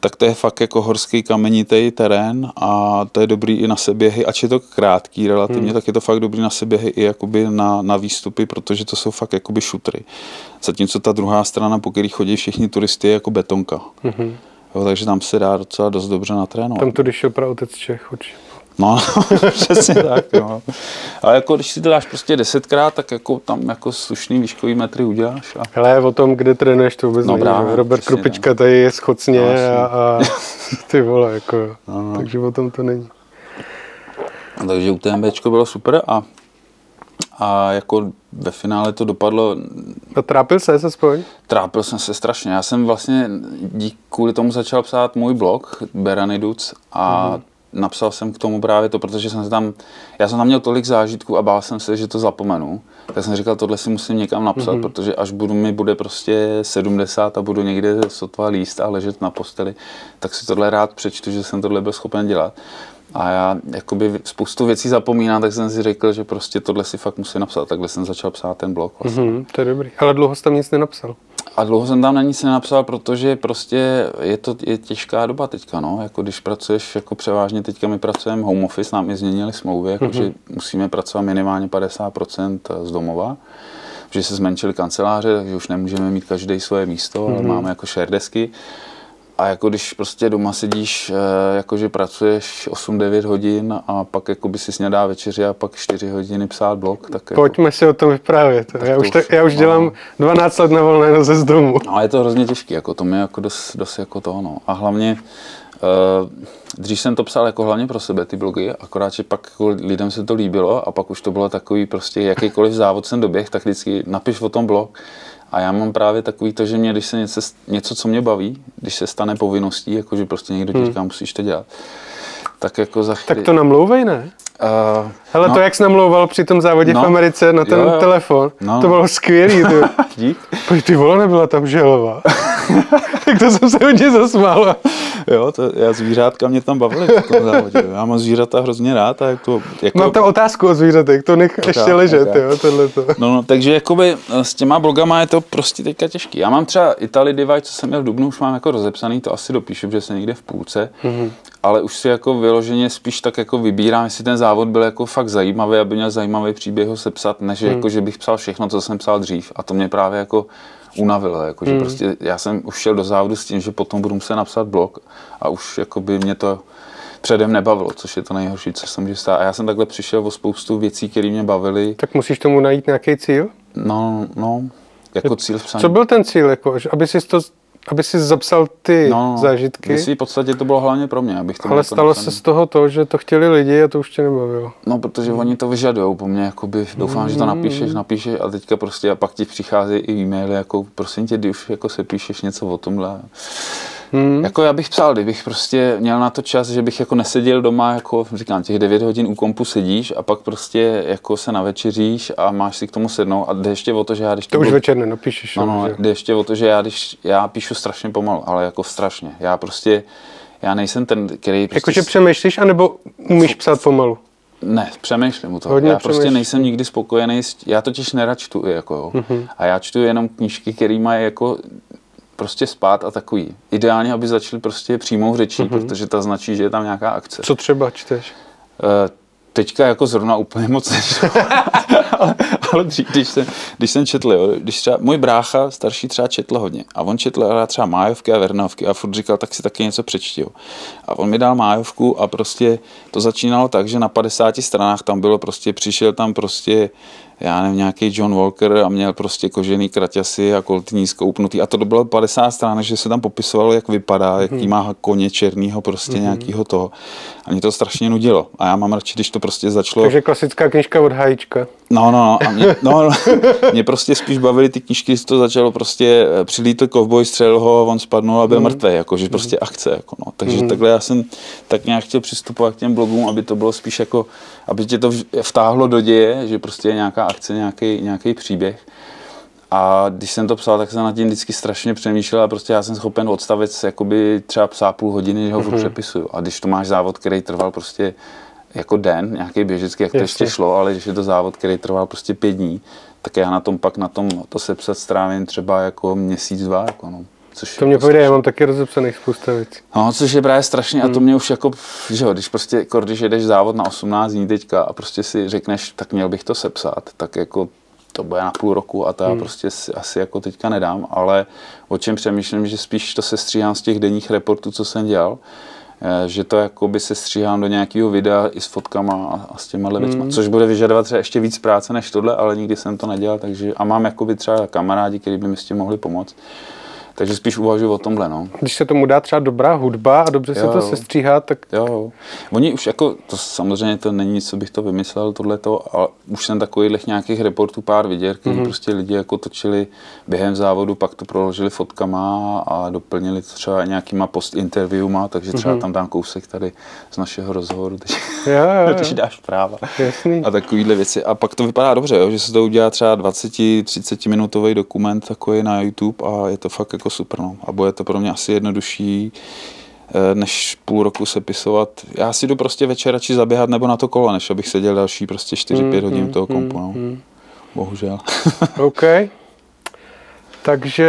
Speaker 2: tak to je fakt jako horský kamenitý terén a to je dobrý i na seběhy, ač je to krátký relativně, hmm. tak je to fakt dobrý na seběhy i jakoby na, na výstupy, protože to jsou fakt jakoby šutry. Zatímco ta druhá strana, po který chodí všichni turisty, je jako betonka.
Speaker 1: Mhm.
Speaker 2: Jo, takže tam se dá docela dost dobře natrénovat.
Speaker 1: Tam to když šel praotec Čech určitě.
Speaker 2: No, přesně tak, no. Ale jako když si to dáš prostě desetkrát, tak jako tam jako slušný výškový metry uděláš. A...
Speaker 1: Hele, o tom, kde trénuješ, to vůbec
Speaker 2: No
Speaker 1: není.
Speaker 2: právě?
Speaker 1: Robert
Speaker 2: přesně
Speaker 1: Krupička tady je schocně
Speaker 2: No,
Speaker 1: a, a ty vole, jako,
Speaker 2: No, no.
Speaker 1: takže o tom to není.
Speaker 2: A takže UTMBčko bylo super a, a jako ve finále to dopadlo,
Speaker 1: A trápil se aspoň?
Speaker 2: trápil jsem se strašně. Já jsem vlastně díky kvůli tomu začal psát můj blog Beraniduc a mm. Napsal jsem k tomu právě to, protože jsem se tam, já jsem tam měl tolik zážitků a bál jsem se, že to zapomenu. Tak jsem říkal, tohle si musím někam napsat, mm. protože až budu mi bude prostě 70 a budu někde sotva líst a ležet na posteli, tak si tohle rád přečtu, že jsem tohle byl schopen dělat. A já jakoby spoustu věcí zapomínám, tak jsem si řekl, že prostě tohle si fakt musím napsat. Takhle jsem začal psát ten blog. Vlastně.
Speaker 1: Mhm, to je dobrý. Ale dlouho jsi tam nic nenapsal.
Speaker 2: A dlouho jsem tam na nic nenapsal, protože prostě je to je těžká doba teďka, no. Jako když pracuješ, jako převážně teďka my pracujeme home office, nám i změnili smlouvy, jako že musíme pracovat minimálně 50% z domova, že se zmenšily kanceláře, takže už nemůžeme mít každý svoje místo, ale máme jako share desky. A jako když prostě doma sedíš, eh, jakože pracuješ 8-9 hodin a pak jako by si snědá večeři a pak 4 hodiny psát blog, tak jako,
Speaker 1: Pojďme si o tom vyprávět. Já
Speaker 2: to
Speaker 1: už, tak, já už
Speaker 2: no.
Speaker 1: dělám 12 let na volné noze z domu.
Speaker 2: No, ale je to hrozně těžké, jako to mi jako dost, dost jako to, no. A hlavně, uh, dřív jsem to psal jako hlavně pro sebe, ty blogy, akorát, že pak jako lidem se to líbilo a pak už to bylo takový prostě jakýkoliv závod jsem doběh, tak vždycky napiš o tom blog. A já mám právě takový to, že mě, když se něco, něco co mě baví, když se stane povinností, jako že prostě někdo ti říká, musíš to dělat, tak jako za chvíli...
Speaker 1: Tak to namlouvej, ne?
Speaker 2: Uh,
Speaker 1: Hele,
Speaker 2: no,
Speaker 1: to, jak jsi namlouval při tom závodě
Speaker 2: No.
Speaker 1: v Americe na ten
Speaker 2: Jo, jo.
Speaker 1: telefon,
Speaker 2: No.
Speaker 1: to bylo skvělý. Ty.
Speaker 2: dík.
Speaker 1: Pojď, ty vole, nebyla tam želová. tak to jsem se hodně zasmál.
Speaker 2: Jo, to, já zvířátka mě tam bavily v tom závodě. Já mám zvířata hrozně rád a jako, jako
Speaker 1: Mám tam otázku o zvířatech, to nech ještě ležet,
Speaker 2: ok.
Speaker 1: jo, tohleto.
Speaker 2: No, no, takže jakoby eh, s těma blogama je to prostě teďka těžký. Já mám třeba Italy Divide, co jsem měl v Dubnu, už mám jako rozepsaný, to asi dopíšu, že se někde v půlce, mm-hmm. ale už si jako vyloženě spíš tak jako vybírám, jestli ten závod byl jako fakt zajímavý, aby měl zajímavý příběh ho sepsat, než mm. jako, že bych psal všechno, co jsem psal dřív. A to mě právě jako unavilo, jako, že prostě já jsem už šel do závodu s tím, že potom budu muset napsat blog a už jako by mě to předem nebavilo, což je to nejhorší, co se může stát. A já jsem takhle přišel o spoustu věcí, které mě bavily.
Speaker 1: Tak musíš tomu najít nějaký cíl?
Speaker 2: No, no, jako cíl v psaní.
Speaker 1: Co byl ten cíl, jako, aby jsi to, aby jsi zapsal ty
Speaker 2: no,
Speaker 1: zážitky,
Speaker 2: Ve svý podstatě to bylo hlavně pro mě, abych to
Speaker 1: ale
Speaker 2: měl
Speaker 1: stalo se z toho to, že to chtěli lidi a to už tě nebavilo.
Speaker 2: No, protože oni to vyžadují po mně, jakoby, doufám, že to napíšeš, napíšeš a teďka prostě a pak ti přicházejí i e-maily, jako prosím tě, kdy už jako se píšeš něco o tomhle.
Speaker 1: Hmm.
Speaker 2: Jako já bych psal, kdybych prostě měl na to čas, že bych jako neseděl doma, jako říkám, těch 9 hodin u kompu sedíš a pak prostě jako se navečeříš a máš si k tomu sednout a jde ještě o to, že já když
Speaker 1: To už
Speaker 2: budu-
Speaker 1: večer nenapíšeš.
Speaker 2: No, no, jde ještě o to, že já, když, já píšu strašně pomalu, ale jako strašně. Já prostě, já nejsem ten, který prostě...
Speaker 1: Jakože přemýšlíš, anebo umíš psát pomalu?
Speaker 2: Ne, přemýšlím u toho.
Speaker 1: Hodně
Speaker 2: já prostě
Speaker 1: přemýšlíš.
Speaker 2: nejsem nikdy spokojený, s, já totiž nerad čtu, jako, jo.
Speaker 1: Mhm.
Speaker 2: A já čtu jenom knížky, které mají jako prostě spát a takový. Ideálně, aby začali prostě přímou řečí, protože ta značí, že je tam nějaká akce.
Speaker 1: Co třeba čteš?
Speaker 2: Eh, teďka jako zrovna úplně moc nečtu. ale, ale dřív, když jsem, když jsem četl, jo, když třeba, můj brácha starší třeba četl hodně a on četl třeba májovky a vernovky a furt říkal, tak si taky něco přečti. jo. A on mi dal májovku a prostě to začínalo tak, že na 50 stranách tam bylo prostě, přišel tam prostě já nevím, nějaký John Walker a měl prostě kožený kraťasy a kolty skoupnutý. A to bylo 50 stran, že se tam popisovalo, jak vypadá, jaký
Speaker 1: Mhm.
Speaker 2: má koně černýho, prostě mm-hmm. nějakýho toho. A mě to strašně nudilo. A já mám radši, když to prostě začalo...
Speaker 1: Takže klasická knižka od Hajíčka.
Speaker 2: No, no, no. A mě, no, no, mě prostě spíš bavily ty knížky, když to začalo prostě, eh, přilítl kovboj, střelil ho, on spadnul a byl mm. mrtvý, jakože prostě akce. Jako no. Takže mm. takhle já jsem tak nějak chtěl přistupovat k těm blogům, aby to bylo spíš jako, aby tě to vtáhlo do děje, že prostě je nějaká akce, nějaký, nějaký příběh. A když jsem to psal, tak jsem nad tím vždycky strašně přemýšlel a prostě já jsem schopen odstavec jakoby třeba psát půl hodiny, že ho mm-hmm. přepisuju. A když to máš závod, který trval prostě jako den, nějaký běžecký, jak to ještě šlo, ale když je to závod, který trval prostě pět dní, tak já na tom pak na tom to sepsat strávím třeba jako měsíc, dva, jako no. Což
Speaker 1: To mě
Speaker 2: jako
Speaker 1: pojde, já mám taky rozepsaných spousta věcí.
Speaker 2: No, což je právě strašně a to mě už jako, že jo, když prostě, jako když jedeš závod na 18 dní teďka a prostě si řekneš, tak měl bych to sepsat, tak jako to bude na půl roku a to já prostě si asi jako teďka nedám, ale o čem přemýšlím, že spíš to se stříhám z těch denních reportů, co jsem dělal, eh, že to jako by se stříhám do nějakého videa i s fotkama a, a s těma hmm. věcma, což bude vyžadovat třeba ještě víc práce než tohle, ale nikdy jsem to nedělal, takže a mám jakoby třeba kamarádi, kteří by mi s tím mohli pomoct. Takže spíš uvažuji o tomhle, no.
Speaker 1: Když se tomu dá třeba dobrá hudba a dobře se
Speaker 2: Jo,
Speaker 1: to
Speaker 2: jo.
Speaker 1: sestříhá, tak
Speaker 2: Jo. Oni už jako, to samozřejmě to není nic, co bych to vymyslel, tohleto, ale už jsem takových nějakých reportů pár viděl, kdy mm-hmm. prostě lidi jako točili během závodu, pak to proložili fotkama a doplnili to třeba nějakýma post-interviewma, takže třeba mm-hmm. tam dám kousek tady z našeho rozhovoru, teď,
Speaker 1: jo, jo, jo.
Speaker 2: dáš práva.
Speaker 1: Jasný.
Speaker 2: A takovýhle věci. A pak to vypadá dobře, jo, že se to udělá třeba 20-30 minutový dokument takový na YouTube a je to fakt jako super. No. A bude to pro mě asi jednodušší, eh, než půl roku sepisovat. Já si jdu prostě večer radši zaběhat nebo na to kolo, než abych seděl další prostě 4-5 hodin u toho kompu. No. Bohužel.
Speaker 1: OK. Takže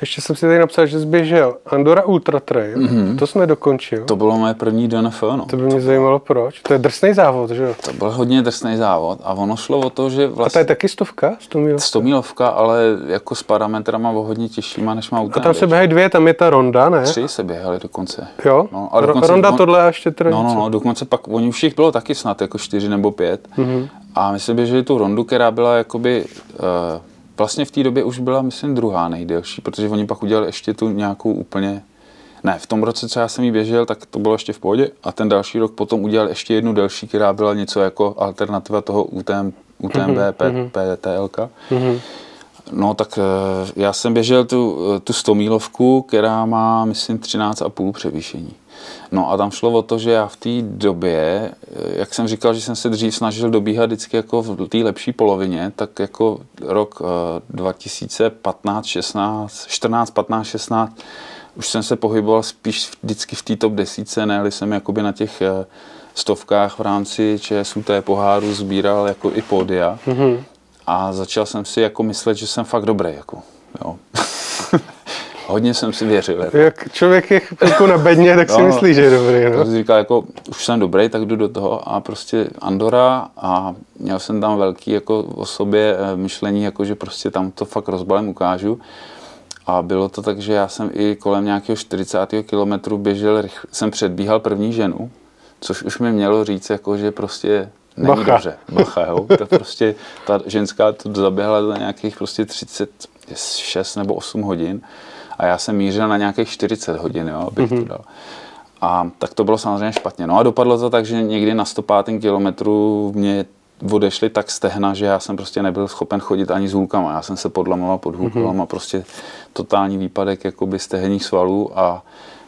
Speaker 1: ještě jsem si tady napsal, že zběžel Andora Ultra Trail. Mm-hmm. To jsme dokončil. To,
Speaker 2: to bylo moje první DNF, no.
Speaker 1: to by mě zajímalo proč. To je drsný závod, že jo?
Speaker 2: To byl hodně drsný závod a ono šlo o to, že
Speaker 1: A to
Speaker 2: vlastně
Speaker 1: je taky stovka? 100 mil?
Speaker 2: 100 milovka, ale jako s parametrama o hodně těžšíma, než má
Speaker 1: A
Speaker 2: UTMB.
Speaker 1: tam se běhají dvě, tam je ta ronda, ne?
Speaker 2: Tři se běhali dokonce.
Speaker 1: Jo?
Speaker 2: No, a dokonce
Speaker 1: ronda
Speaker 2: on-
Speaker 1: tohle a ještě teda
Speaker 2: No, no, no, dokonce pak, oni už jich bylo taky snad jako čtyři nebo pět.
Speaker 1: Mhm.
Speaker 2: Mm-hmm. A my jsme běželi tu rondu, která byla jakoby, uh, vlastně v té době už byla, myslím, druhá nejdelší, protože oni pak udělali ještě tu nějakou úplně, ne, v tom roce, co já jsem ji běžel, tak to bylo ještě v pohodě a ten další rok potom udělali ještě jednu delší, která byla něco jako alternativa toho UTM, UTMB, mm-hmm. PTLK. Mm-hmm. No tak eh, já jsem běžel tu, eh, tu 100 mílovku, která má, myslím, 13,5 převýšení. No a tam šlo o to, že já v té době, jak jsem říkal, že jsem se dřív snažil dobíhat vždycky jako v té lepší polovině, tak jako rok eh, 2015, 16, 14, 15, 16, už jsem se pohyboval spíš vždycky v té top desíce, ne jsem jakoby na těch eh, stovkách v rámci ČSUT poháru sbíral jako i pódia. Mm-hmm. A začal jsem si jako myslet, že jsem fakt dobrý. Jako, jo. Hodně jsem si věřil. Jako.
Speaker 1: Jak člověk je jako na bedně, tak si
Speaker 2: No, no.
Speaker 1: myslí, že je dobrý. No.
Speaker 2: jsem si říkal, jako, už jsem dobrý, tak jdu do toho a prostě Andora a měl jsem tam velký jako o sobě eh, myšlení, jako, že prostě tam to fakt rozbalem ukážu. A bylo to tak, že já jsem i kolem nějakého 40. kilometru běžel, rychl- jsem předbíhal první ženu, což už mi mělo říct, jako, že prostě není
Speaker 1: Bacha.
Speaker 2: dobře. Bacha, jo. To prostě, ta ženská to zaběhla za nějakých prostě 36 nebo 8 hodin a já jsem mířil na nějakých 40 hodin, jo, abych to dal. A tak to bylo samozřejmě špatně. No a dopadlo to tak, že někdy na 105. kilometru mě odešly tak stehna, že já jsem prostě nebyl schopen chodit ani s hůlkama. Já jsem se podlamoval pod hůlkama, prostě totální výpadek jakoby stehenních svalů a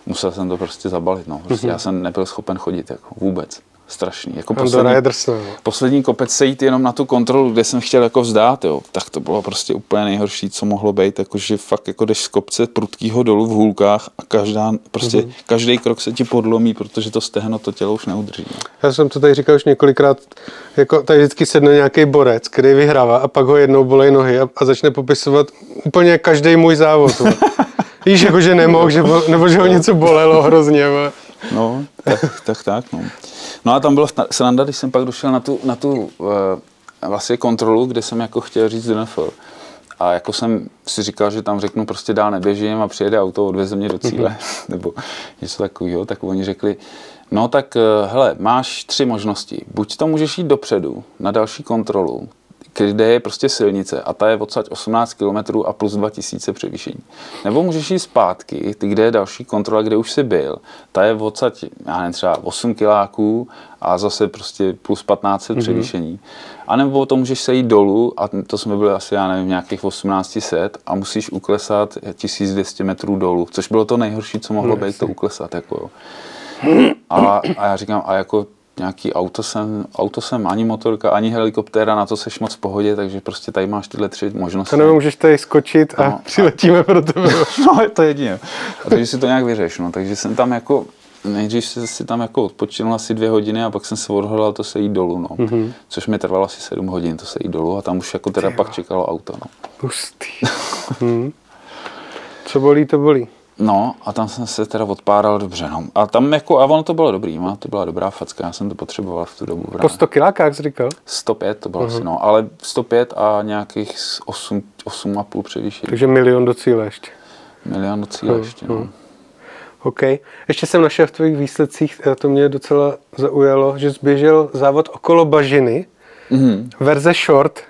Speaker 2: musel jsem to prostě zabalit. No. Prostě já jsem nebyl schopen chodit jako vůbec. Strašný. Jako poslední,
Speaker 1: je drsná.
Speaker 2: poslední kopec sejít jenom na tu kontrolu, kde jsem chtěl jako vzdát, jo, tak to bylo prostě úplně nejhorší, co mohlo být, jakože fakt jako jdeš z kopce prudkýho dolů v hůlkách a každá, prostě mm-hmm. každý krok se ti podlomí, protože to stehno to tělo už neudrží. no.
Speaker 1: Já jsem to tady říkal už několikrát, jako tady vždycky sedne nějaký borec, který vyhrává a pak ho jednou bolej nohy a, a začne popisovat úplně každý můj závod. Víš, jako že nemohl, že, bo- nebo že ho něco bolelo hrozně.
Speaker 2: No, tak, tak, tak, no. No a tam bylo sranda, když jsem pak došel na tu, na tu uh, vlastně kontrolu, kde jsem jako chtěl říct NFL. a jako jsem si říkal, že tam řeknu prostě dál neběžím a přijede auto, odveze mě do cíle, mm-hmm. nebo něco takového, tak oni řekli, no tak eh, hele, máš tři možnosti. Buď to můžeš jít dopředu na další kontrolu, kde je prostě silnice a ta je odsaď 18 km a plus 2000 převýšení. Nebo můžeš jít zpátky, ty, kde je další kontrola, kde už jsi byl, ta je odsaď, já nevím, třeba 8 kiláků a zase prostě plus 1500 mm-hmm. převýšení. A nebo to můžeš se jít dolů a to jsme byli asi, já nevím, nějakých 1800 a musíš uklesat 1200 metrů dolů, což bylo to nejhorší, co mohlo no, být to uklesat. Jako jo. A, a já říkám, a jako nějaký auto jsem, auto jsem ani motorka, ani helikoptéra, na to seš moc v pohodě, takže prostě tady máš tyhle tři možnosti.
Speaker 1: To nebo můžeš tady skočit a no, přiletíme a... pro tebe.
Speaker 2: no, je to jedině. A takže si to nějak vyřeš, no. Takže jsem tam jako, nejdřív si, si tam jako odpočinul asi dvě hodiny a pak jsem se odhodlal to se jít dolů, no. Mm-hmm. Což mi trvalo asi sedm hodin, to se jít dolů a tam už jako teda Tyjo. pak čekalo auto, no.
Speaker 1: Pustý. hmm. Co bolí, to bolí.
Speaker 2: No a tam jsem se teda odpáral dobře. No. A tam jako, a ono to bylo dobrý, no, to byla dobrá facka, já jsem to potřeboval v tu dobu.
Speaker 1: Po 100 kilákách jsi říkal?
Speaker 2: 105 to bylo uh-huh. asi, no, ale 105 a nějakých 8, 8,5 převýšení.
Speaker 1: Takže milion do cíle ještě.
Speaker 2: Milion do cíle uh-huh. ještě, no.
Speaker 1: OK. Ještě jsem našel v tvých výsledcích, eh, to mě docela zaujalo, že zběžel závod okolo bažiny, mm-hmm. verze short,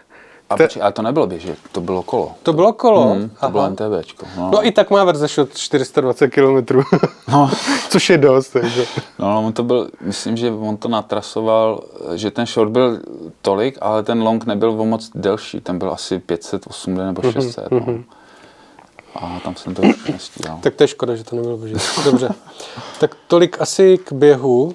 Speaker 2: a Te... ale to nebylo běžet, to bylo kolo.
Speaker 1: To bylo kolo?
Speaker 2: Mm, to Aha. bylo NTVčko.
Speaker 1: No. no. i tak má verze šot 420 km, no. což je dost. Takže.
Speaker 2: No, no, on to byl, myslím, že on to natrasoval, že ten short byl tolik, ale ten long nebyl o moc delší, ten byl asi 508 nebo 600. Mm-hmm. No. Mhm. A tam jsem to nestíhal.
Speaker 1: tak to je škoda, že to nebylo běžet. Dobře. tak tolik asi k běhu.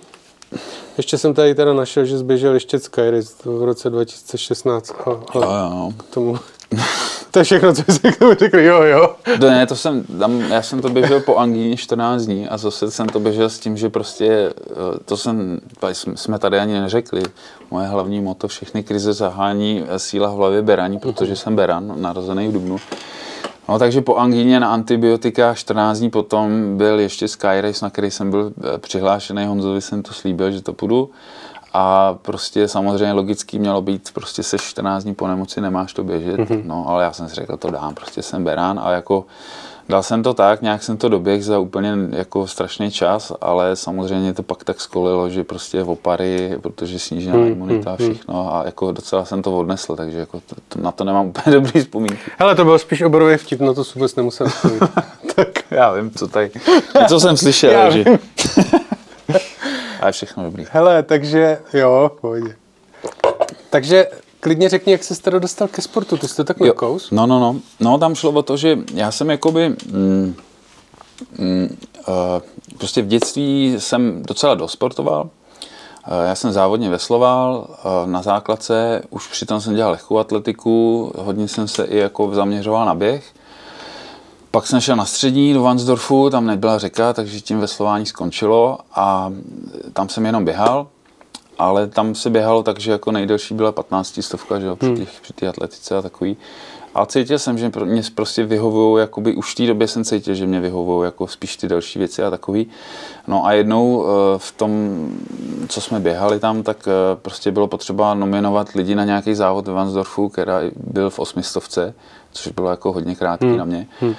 Speaker 1: Ještě jsem tady teda našel, že zběžel ještě Skyris v roce 2016. A,
Speaker 2: jo, jo.
Speaker 1: K tomu. to je všechno, co jsi k tomu řekl, jo, jo.
Speaker 2: To ne, to jsem, tam, já jsem to běžel po angíně 14 dní a zase jsem to běžel s tím, že prostě, eh, to jsem, jsme tady ani neřekli, moje hlavní moto všechny krize zahání eh, síla v hlavě berání, protože jsem beran, narozený v Dubnu. No, takže po angíně na antibiotika 14 dní potom byl ještě Skyrace, na který jsem byl eh, přihlášený. Honzovi jsem to slíbil, že to půjdu. A prostě samozřejmě logicky mělo být, prostě se 14 dní po nemoci nemáš to běžet, mm-hmm. no ale já jsem si řekl, to dám, prostě jsem berán a jako Dal jsem to tak, nějak jsem to doběh za úplně jako strašný čas, ale samozřejmě to pak tak skolilo, že prostě opary, protože snížená hmm, imunita a hmm, hmm. všechno a jako docela jsem to odnesl, takže jako to, to, na to nemám úplně dobrý vzpomínky.
Speaker 1: Hele, to byl spíš oborový vtip, na to vůbec nemusel
Speaker 2: tak já vím, co tady, co jsem slyšel, já že... a je všechno dobrý.
Speaker 1: Hele, takže jo, pohodě. Takže klidně řekni, jak jsi teda dostal ke sportu, ty jsi to tak nekous?
Speaker 2: No, no, no, no, tam šlo o to, že já jsem jakoby, mm, mm, uh, prostě v dětství jsem docela dosportoval, uh, já jsem závodně vesloval uh, na základce, už přitom jsem dělal lehkou atletiku, hodně jsem se i jako zaměřoval na běh. Pak jsem šel na střední do Vansdorfu, tam nebyla řeka, takže tím veslování skončilo a tam jsem jenom běhal ale tam se běhalo tak, že jako nejdelší byla 15 stovka, že jo, při, hmm. těch, při té atletice a takový. A cítil jsem, že mě prostě vyhovují, jakoby už v té době jsem cítil, že mě vyhovují jako spíš ty další věci a takový. No a jednou eh, v tom, co jsme běhali tam, tak eh, prostě bylo potřeba nominovat lidi na nějaký závod ve Vansdorfu, který byl v osmistovce, což bylo jako hodně krátký hmm. na mě. Hmm.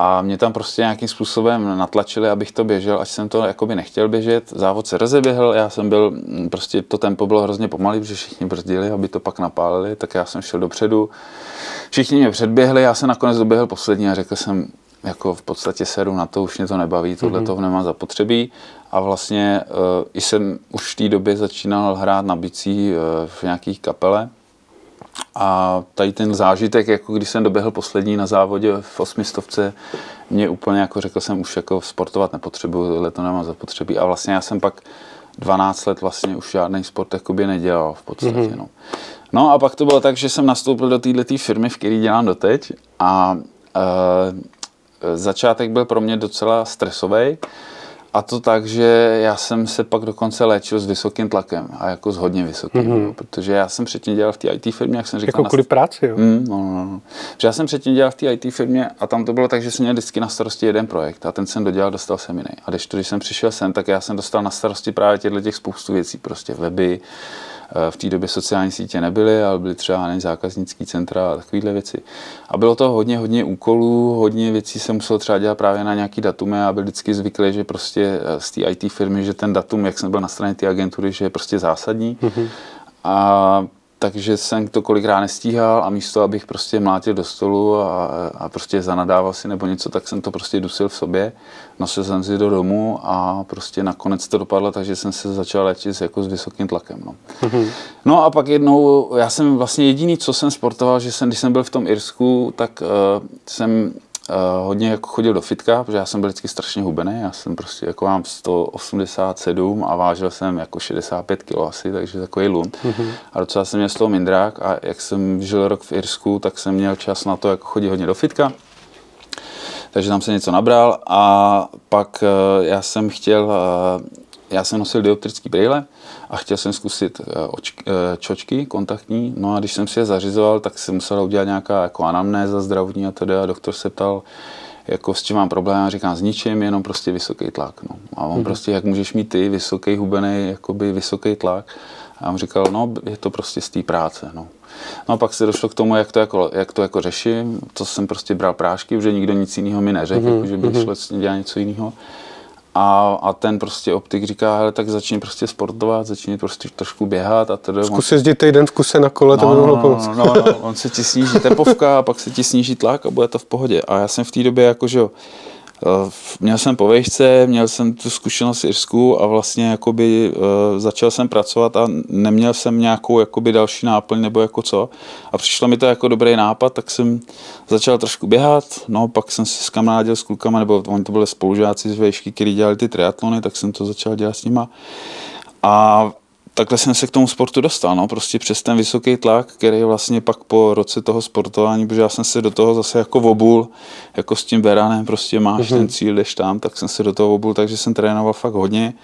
Speaker 2: A mě tam prostě nějakým způsobem natlačili, abych to běžel, až jsem to jakoby nechtěl běžet. Závod se rozeběhl, já jsem byl, mm, prostě to tempo bylo hrozně pomalý, protože všichni brzdili, aby to pak napálili, tak já jsem šel dopředu. Všichni mě předběhli, já jsem nakonec doběhl poslední a řekl jsem, jako v podstatě seru na to, už mě to nebaví, tohle mm-hmm. toho nemá zapotřebí. A vlastně uh, i jsem už v té době začínal hrát na bicí uh, v nějakých kapele, a tady ten zážitek, jako když jsem doběhl poslední na závodě v osmistovce, mě úplně jako řekl jsem, už jako sportovat nepotřebuju, tohle to nemám zapotřebí. A vlastně já jsem pak 12 let vlastně už žádný sport jakoby nedělal v podstatě. Mm-hmm. No. no a pak to bylo tak, že jsem nastoupil do této firmy, v které dělám doteď a e, začátek byl pro mě docela stresový a to tak, že já jsem se pak dokonce léčil s vysokým tlakem a jako s hodně vysokým, mm-hmm. protože já jsem předtím dělal v té IT firmě, jak jsem říkal.
Speaker 1: Jako kvůli práci, jo?
Speaker 2: Mm, no, no, no. Že já jsem předtím dělal v té IT firmě a tam to bylo tak, že jsem měl vždycky na starosti jeden projekt a ten jsem dodělal, dostal jsem jiný. A když, to, když jsem přišel sem, tak já jsem dostal na starosti právě těchto těch spoustu věcí, prostě weby, v té době sociální sítě nebyly, ale byly třeba nevím, zákaznický centra a takovéhle věci. A bylo to hodně, hodně úkolů, hodně věcí jsem musel třeba dělat právě na nějaký datumy a byl vždycky zvyklý, že prostě z té IT firmy, že ten datum, jak jsem byl na straně té agentury, že je prostě zásadní. Mm-hmm. A takže jsem to kolikrát nestíhal a místo, abych prostě mlátil do stolu a, a prostě zanadával si nebo něco, tak jsem to prostě dusil v sobě. Nosil jsem si do domu a prostě nakonec to dopadlo, takže jsem se začal léčit jako s vysokým tlakem. No. Mm-hmm. no a pak jednou, já jsem vlastně jediný, co jsem sportoval, že jsem, když jsem byl v tom Irsku, tak uh, jsem Uh, hodně jako chodil do fitka, protože já jsem byl vždycky strašně hubený, já jsem prostě jako mám 187 a vážil jsem jako 65 kg asi, takže takový lund. Mm-hmm. A docela jsem měl z toho mindrák a jak jsem žil rok v Irsku, tak jsem měl čas na to jako chodit hodně do fitka. Takže tam jsem něco nabral a pak uh, já jsem chtěl, uh, já jsem nosil dioptrický brýle, a chtěl jsem zkusit eh, očky, eh, čočky kontaktní. No a když jsem si je zařizoval, tak jsem musel udělat nějaká jako anamnéza zdravotní a tedy a doktor se ptal, jako s čím mám problém, a říkám s ničím, jenom prostě vysoký tlak. No. A on mm-hmm. prostě, jak můžeš mít ty, vysoký, hubený, jakoby vysoký tlak. A on říkal, no, je to prostě z té práce. No. no a pak se došlo k tomu, jak to jako, jak to jako řeším. To jsem prostě bral prášky, protože nikdo nic jiného mi neřekl, mm-hmm. jako, že bych mm-hmm. šel dělat něco jiného. A, a ten prostě optik říká, hele, tak začni prostě sportovat, začni prostě trošku běhat a tedy.
Speaker 1: Zkus jezdit týden v kuse na kole,
Speaker 2: no,
Speaker 1: to by mohlo
Speaker 2: no,
Speaker 1: pomoct.
Speaker 2: No, no, no, on se ti sníží tepovka a pak se ti sníží tlak a bude to v pohodě. A já jsem v té době jakože Eh, měl jsem po vejšce, měl jsem tu zkušenost Irsku a vlastně jakoby uh, začal jsem pracovat a neměl jsem nějakou jakoby další náplň nebo jako co. A přišlo mi to jako dobrý nápad, tak jsem začal trošku běhat, no pak jsem se skamarádil s klukama, nebo oni to byli spolužáci z vejšky, kteří dělali ty triatlony, tak jsem to začal dělat s nima. A takhle jsem se k tomu sportu dostal, no, prostě přes ten vysoký tlak, který vlastně pak po roce toho sportování, protože já jsem se do toho zase jako obul, jako s tím beranem, prostě máš mm-hmm. ten cíl, jdeš tam, tak jsem se do toho obul, takže jsem trénoval fakt hodně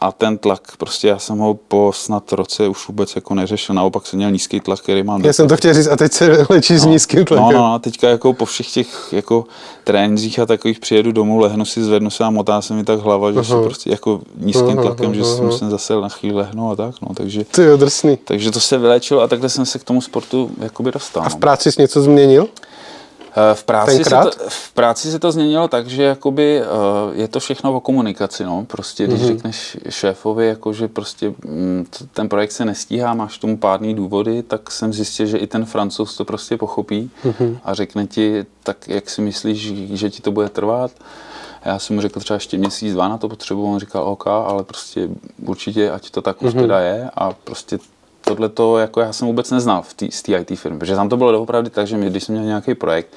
Speaker 2: a ten tlak, prostě já jsem ho po snad roce už vůbec jako neřešil, naopak jsem měl nízký tlak, který mám.
Speaker 1: Já jsem to chtěl říct a teď se lečí no, s nízkým tlakem.
Speaker 2: No, no, no, teďka jako po všech těch jako trénincích a takových přijedu domů, lehnu si, zvednu se a motá se mi tak hlava, že jsem prostě jako nízkým uh-huh, tlakem, uh-huh. že jsem musím zase na chvíli lehnout a tak, no, takže.
Speaker 1: Ty jo, drsný.
Speaker 2: Takže to se vylečilo a takhle jsem se k tomu sportu jakoby dostal.
Speaker 1: A v no. práci jsi něco změnil?
Speaker 2: Eh, v práci, se to, v práci se to změnilo tak, že jakoby, eh, je to všechno o komunikaci. No. Prostě když mm-hmm. řekneš šéfovi, jako, že prostě mm, ten projekt se nestíhá, máš tomu pádný důvody, tak jsem zjistil, že i ten francouz to prostě pochopí mm-hmm. a řekne ti, tak jak si myslíš, že ti to bude trvat. Já jsem mu řekl třeba ještě měsíc, dva na to potřebu, on říkal OK, ale prostě určitě, ať to tak už mm-hmm. teda je a prostě tohle to jako já jsem vůbec neznal v tý, z té IT firmy, protože tam to bylo opravdu tak, že my, když jsme měli nějaký projekt,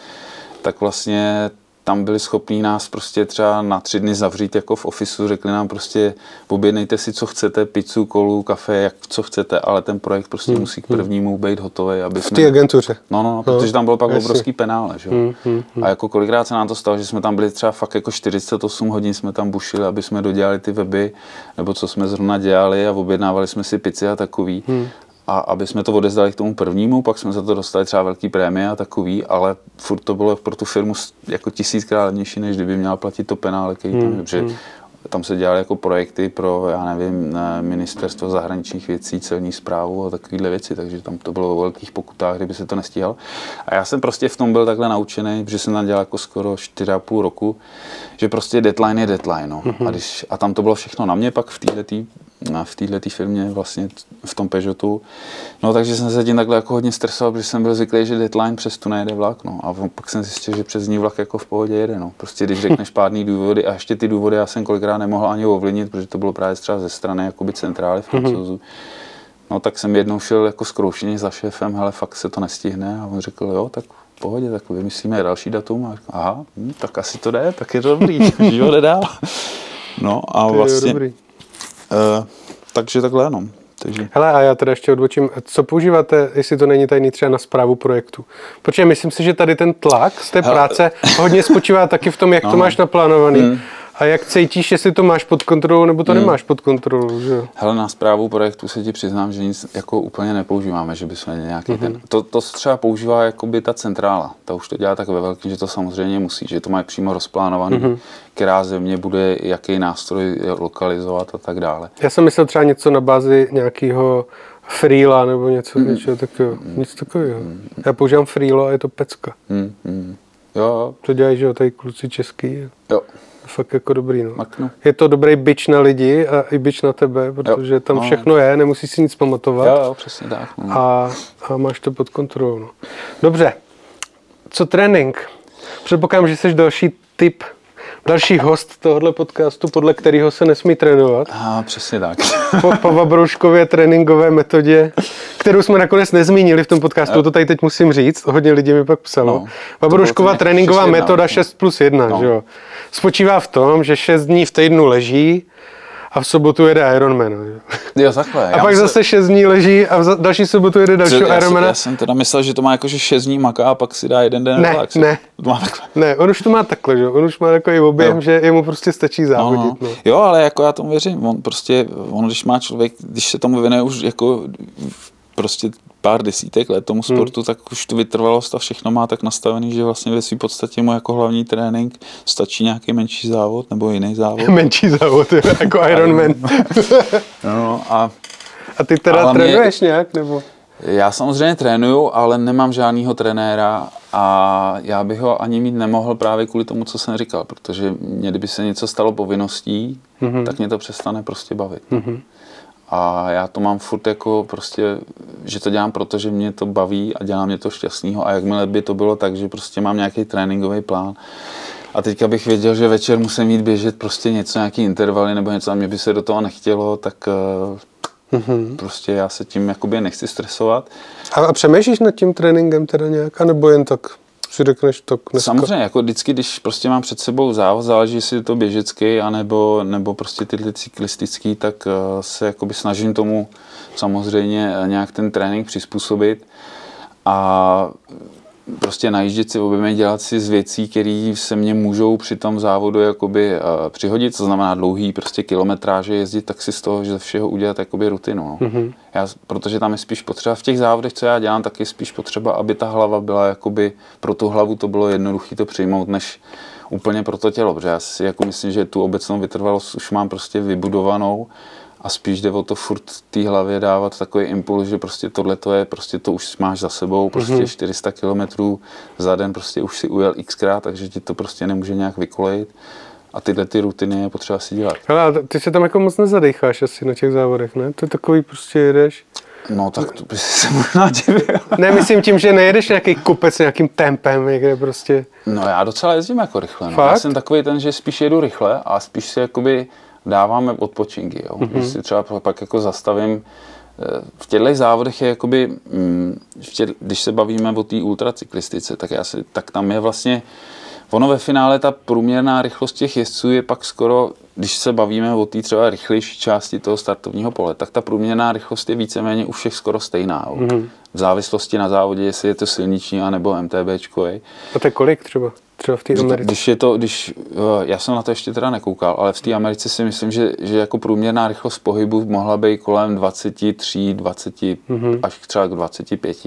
Speaker 2: tak vlastně tam byli schopní nás prostě třeba na tři dny zavřít jako v ofisu, řekli nám prostě objednejte si, co chcete, pizzu, kolu, kafe, jak co chcete, ale ten projekt prostě hmm. musí k hmm. prvnímu být hotový. Aby
Speaker 1: v té agentuře.
Speaker 2: No, no, no, protože tam bylo pak jasně. obrovský penále, že? Hmm, hmm, hmm. A jako kolikrát se nám to stalo, že jsme tam byli třeba fakt jako 48 hodin jsme tam bušili, aby jsme dodělali ty weby, nebo co jsme zrovna dělali a objednávali jsme si pici a takový. Hmm a aby jsme to odezdali k tomu prvnímu, pak jsme za to dostali třeba velký prémie a takový, ale furt to bylo pro tu firmu jako tisíckrát levnější, než kdyby měla platit to penále, který tam, hmm, hmm. tam se dělaly jako projekty pro, já nevím, ministerstvo zahraničních věcí, celní zprávu a takovéhle věci, takže tam to bylo o velkých pokutách, kdyby se to nestíhal. A já jsem prostě v tom byl takhle naučený, že jsem tam dělal jako skoro 4,5 roku, že prostě deadline je deadline. No. Mm-hmm. A, když, a tam to bylo všechno na mě pak v této v této firmě, vlastně v tom Peugeotu. No takže jsem se tím takhle jako hodně stresoval, protože jsem byl zvyklý, že deadline přes tu nejede vlak. No. A pak jsem zjistil, že přes ní vlak jako v pohodě jede. No. Prostě když řekneš pádný důvody a ještě ty důvody já jsem kolikrát nemohl ani ovlivnit, protože to bylo právě třeba ze strany jakoby centrály francouzu. Mm-hmm. No tak jsem jednou šel jako zkroušeně za šéfem, hele, fakt se to nestihne. A on řekl, jo, tak v pohodě, tak vymyslíme další datum. A aha, hm, tak asi to jde, tak je to dobrý, že ho nedá. No a vlastně... Uh, takže takhle, no. Takže.
Speaker 1: Hele, a já teda ještě odbočím, co používáte, jestli to není tajný třeba na zprávu projektu? Protože myslím si, že tady ten tlak z té Hele. práce hodně spočívá taky v tom, jak no. to máš naplánovaný. Hmm. A jak cítíš, jestli to máš pod kontrolou, nebo to hmm. nemáš pod kontrolou? Že?
Speaker 2: Hele, na zprávu projektu se ti přiznám, že nic jako úplně nepoužíváme, že bychom nějaký hmm. ten... To, to třeba používá jakoby ta centrála. Ta už to dělá tak ve velkém, že to samozřejmě musí, že to mají přímo rozplánovaný, hmm. která země bude, jaký nástroj lokalizovat a tak dále.
Speaker 1: Já jsem myslel třeba něco na bázi nějakého Freela nebo něco, mm. něčeho takového. Mm. Nic takového. Mm. Já používám Freelo a je to pecka.
Speaker 2: Mm. Mm. Jo,
Speaker 1: To dělají, že jo, tady kluci český.
Speaker 2: jo.
Speaker 1: Fakt jako dobrý, no.
Speaker 2: Maknu.
Speaker 1: Je to dobrý bič na lidi a i bič na tebe, protože tam
Speaker 2: no.
Speaker 1: všechno je, nemusíš si nic pamatovat.
Speaker 2: Jo, jo, přesně tak. No.
Speaker 1: a, a máš to pod kontrolou. No. Dobře, co trénink? Předpokládám, že jsi další typ, další host tohohle podcastu, podle kterého se nesmí trénovat.
Speaker 2: A přesně tak.
Speaker 1: Po, po Vabrouškově tréninkové metodě, kterou jsme nakonec nezmínili v tom podcastu, to tady teď musím říct, hodně lidí mi pak psalo.
Speaker 2: No,
Speaker 1: No,
Speaker 2: to
Speaker 1: tréninková
Speaker 2: 6 jedna,
Speaker 1: metoda
Speaker 2: no.
Speaker 1: 6 plus 1,
Speaker 2: No.
Speaker 1: že jo? Spočívá v tom, že 6 dní v týdnu leží a v sobotu jede Ironman. Jo?
Speaker 2: Takhle.
Speaker 1: A
Speaker 2: já
Speaker 1: pak
Speaker 2: myslel-
Speaker 1: zase 6 dní leží a v za- další sobotu jede
Speaker 2: jsem,
Speaker 1: Ironmana.
Speaker 2: já jsem teda myslel, že to má jako, že 6 dní maká a pak si dá jeden den
Speaker 1: Ne,
Speaker 2: relax.
Speaker 1: ne.
Speaker 2: To má takhle.
Speaker 1: Ne, on už to má takhle, že jo? On už má takový objem,
Speaker 2: Jo.
Speaker 1: že jemu prostě stačí
Speaker 2: No,
Speaker 1: závodit.
Speaker 2: no.
Speaker 1: No.
Speaker 2: Jo, ale jako já tomu věřím. On prostě, on když má člověk, když se tomu věnuje už jako prostě pár desítek let tomu
Speaker 1: Hmm.
Speaker 2: sportu, tak už tu vytrvalost a všechno má tak nastavený, že vlastně ve své podstatě mu jako hlavní trénink stačí nějaký menší závod nebo jiný závod.
Speaker 1: Menší závod, jo, jako Ironman.
Speaker 2: No, a
Speaker 1: A ty teda
Speaker 2: mě-
Speaker 1: trénuješ nějak, nebo?
Speaker 2: Já samozřejmě trénuju, ale nemám žádného trenéra a já bych ho ani mít nemohl právě kvůli tomu, co jsem říkal, protože mě, kdyby se něco stalo povinností, mm-hmm. tak mě to přestane prostě bavit. Mm-hmm. A já to mám furt jako prostě, že to dělám proto, že mě to baví a dělá mě to šťastného a jakmile by to bylo tak, že prostě mám nějaký tréninkový plán a teďka bych věděl, že večer musím jít běžet prostě něco, nějaký intervaly nebo něco a mě by se do toho nechtělo, tak mm-hmm. prostě já se tím jakoby nechci stresovat.
Speaker 1: A, a přemýšlíš nad tím tréninkem teda nějak, anebo jen tak si řekneš tak dneska?
Speaker 2: Samozřejmě, jako vždycky, když prostě mám před sebou závod, záleží, jestli je to běžecký, anebo, nebo prostě tyhle cyklistický, tak eh, se jakoby snažím tomu samozřejmě eh, nějak ten trénink přizpůsobit a prostě najíždět si objemy, dělat si z věcí, které se mně můžou při tom závodu jakoby, uh, přihodit, co znamená dlouhý prostě kilometráže jezdit, tak si z toho že ze všeho udělat jakoby rutinu. No. Mm-hmm. Já, protože tam je spíš potřeba, v těch závodech, co já dělám, tak je spíš potřeba, aby ta hlava byla jakoby, pro tu hlavu to bylo jednoduché to přijmout, než úplně pro to tělo, protože já si jako myslím, že tu obecnou vytrvalost už mám prostě vybudovanou a spíš jde o to furt té hlavě dávat takový impuls, že prostě tohle to je, prostě to už máš za sebou, prostě mm-hmm. 400 kilometrů za den prostě už si ujel xkrát, takže ti to prostě nemůže nějak vykolejit. A tyhle ty rutiny je potřeba si dělat.
Speaker 1: Hele, ty se tam jako moc nezadecháš asi na těch závodech, ne? To je takový prostě jedeš.
Speaker 2: No tak to by se možná divil.
Speaker 1: Ne, myslím tím, že nejedeš nějaký kopec nějakým tempem, někde prostě.
Speaker 2: No já docela jezdím jako rychle. No.
Speaker 1: Fakt?
Speaker 2: Já jsem takový ten, že spíš jedu rychle a spíš si jakoby dáváme odpočinky. Jo. Mm-hmm. Že si třeba pak jako zastavím eh, v těchto závodech je jakoby, mm, v tě, když se bavíme o té ultracyklistice, tak, já si, tak tam je vlastně, ono ve finále ta průměrná rychlost těch jezdců je pak skoro, když se bavíme o té třeba rychlejší části toho startovního pole, tak ta průměrná rychlost je víceméně u všech skoro stejná. Jo. Mm-hmm. V závislosti na závodě, jestli je to silniční anebo MTBčkový.
Speaker 1: A to je kolik třeba? Třeba v té Americe.
Speaker 2: Když je to, když, eh, já jsem na to ještě teda nekoukal, ale v té Americe si myslím, že, že jako průměrná rychlost pohybu mohla být kolem 23, 20, mm-hmm.
Speaker 1: Mhm.
Speaker 2: až třeba k 25.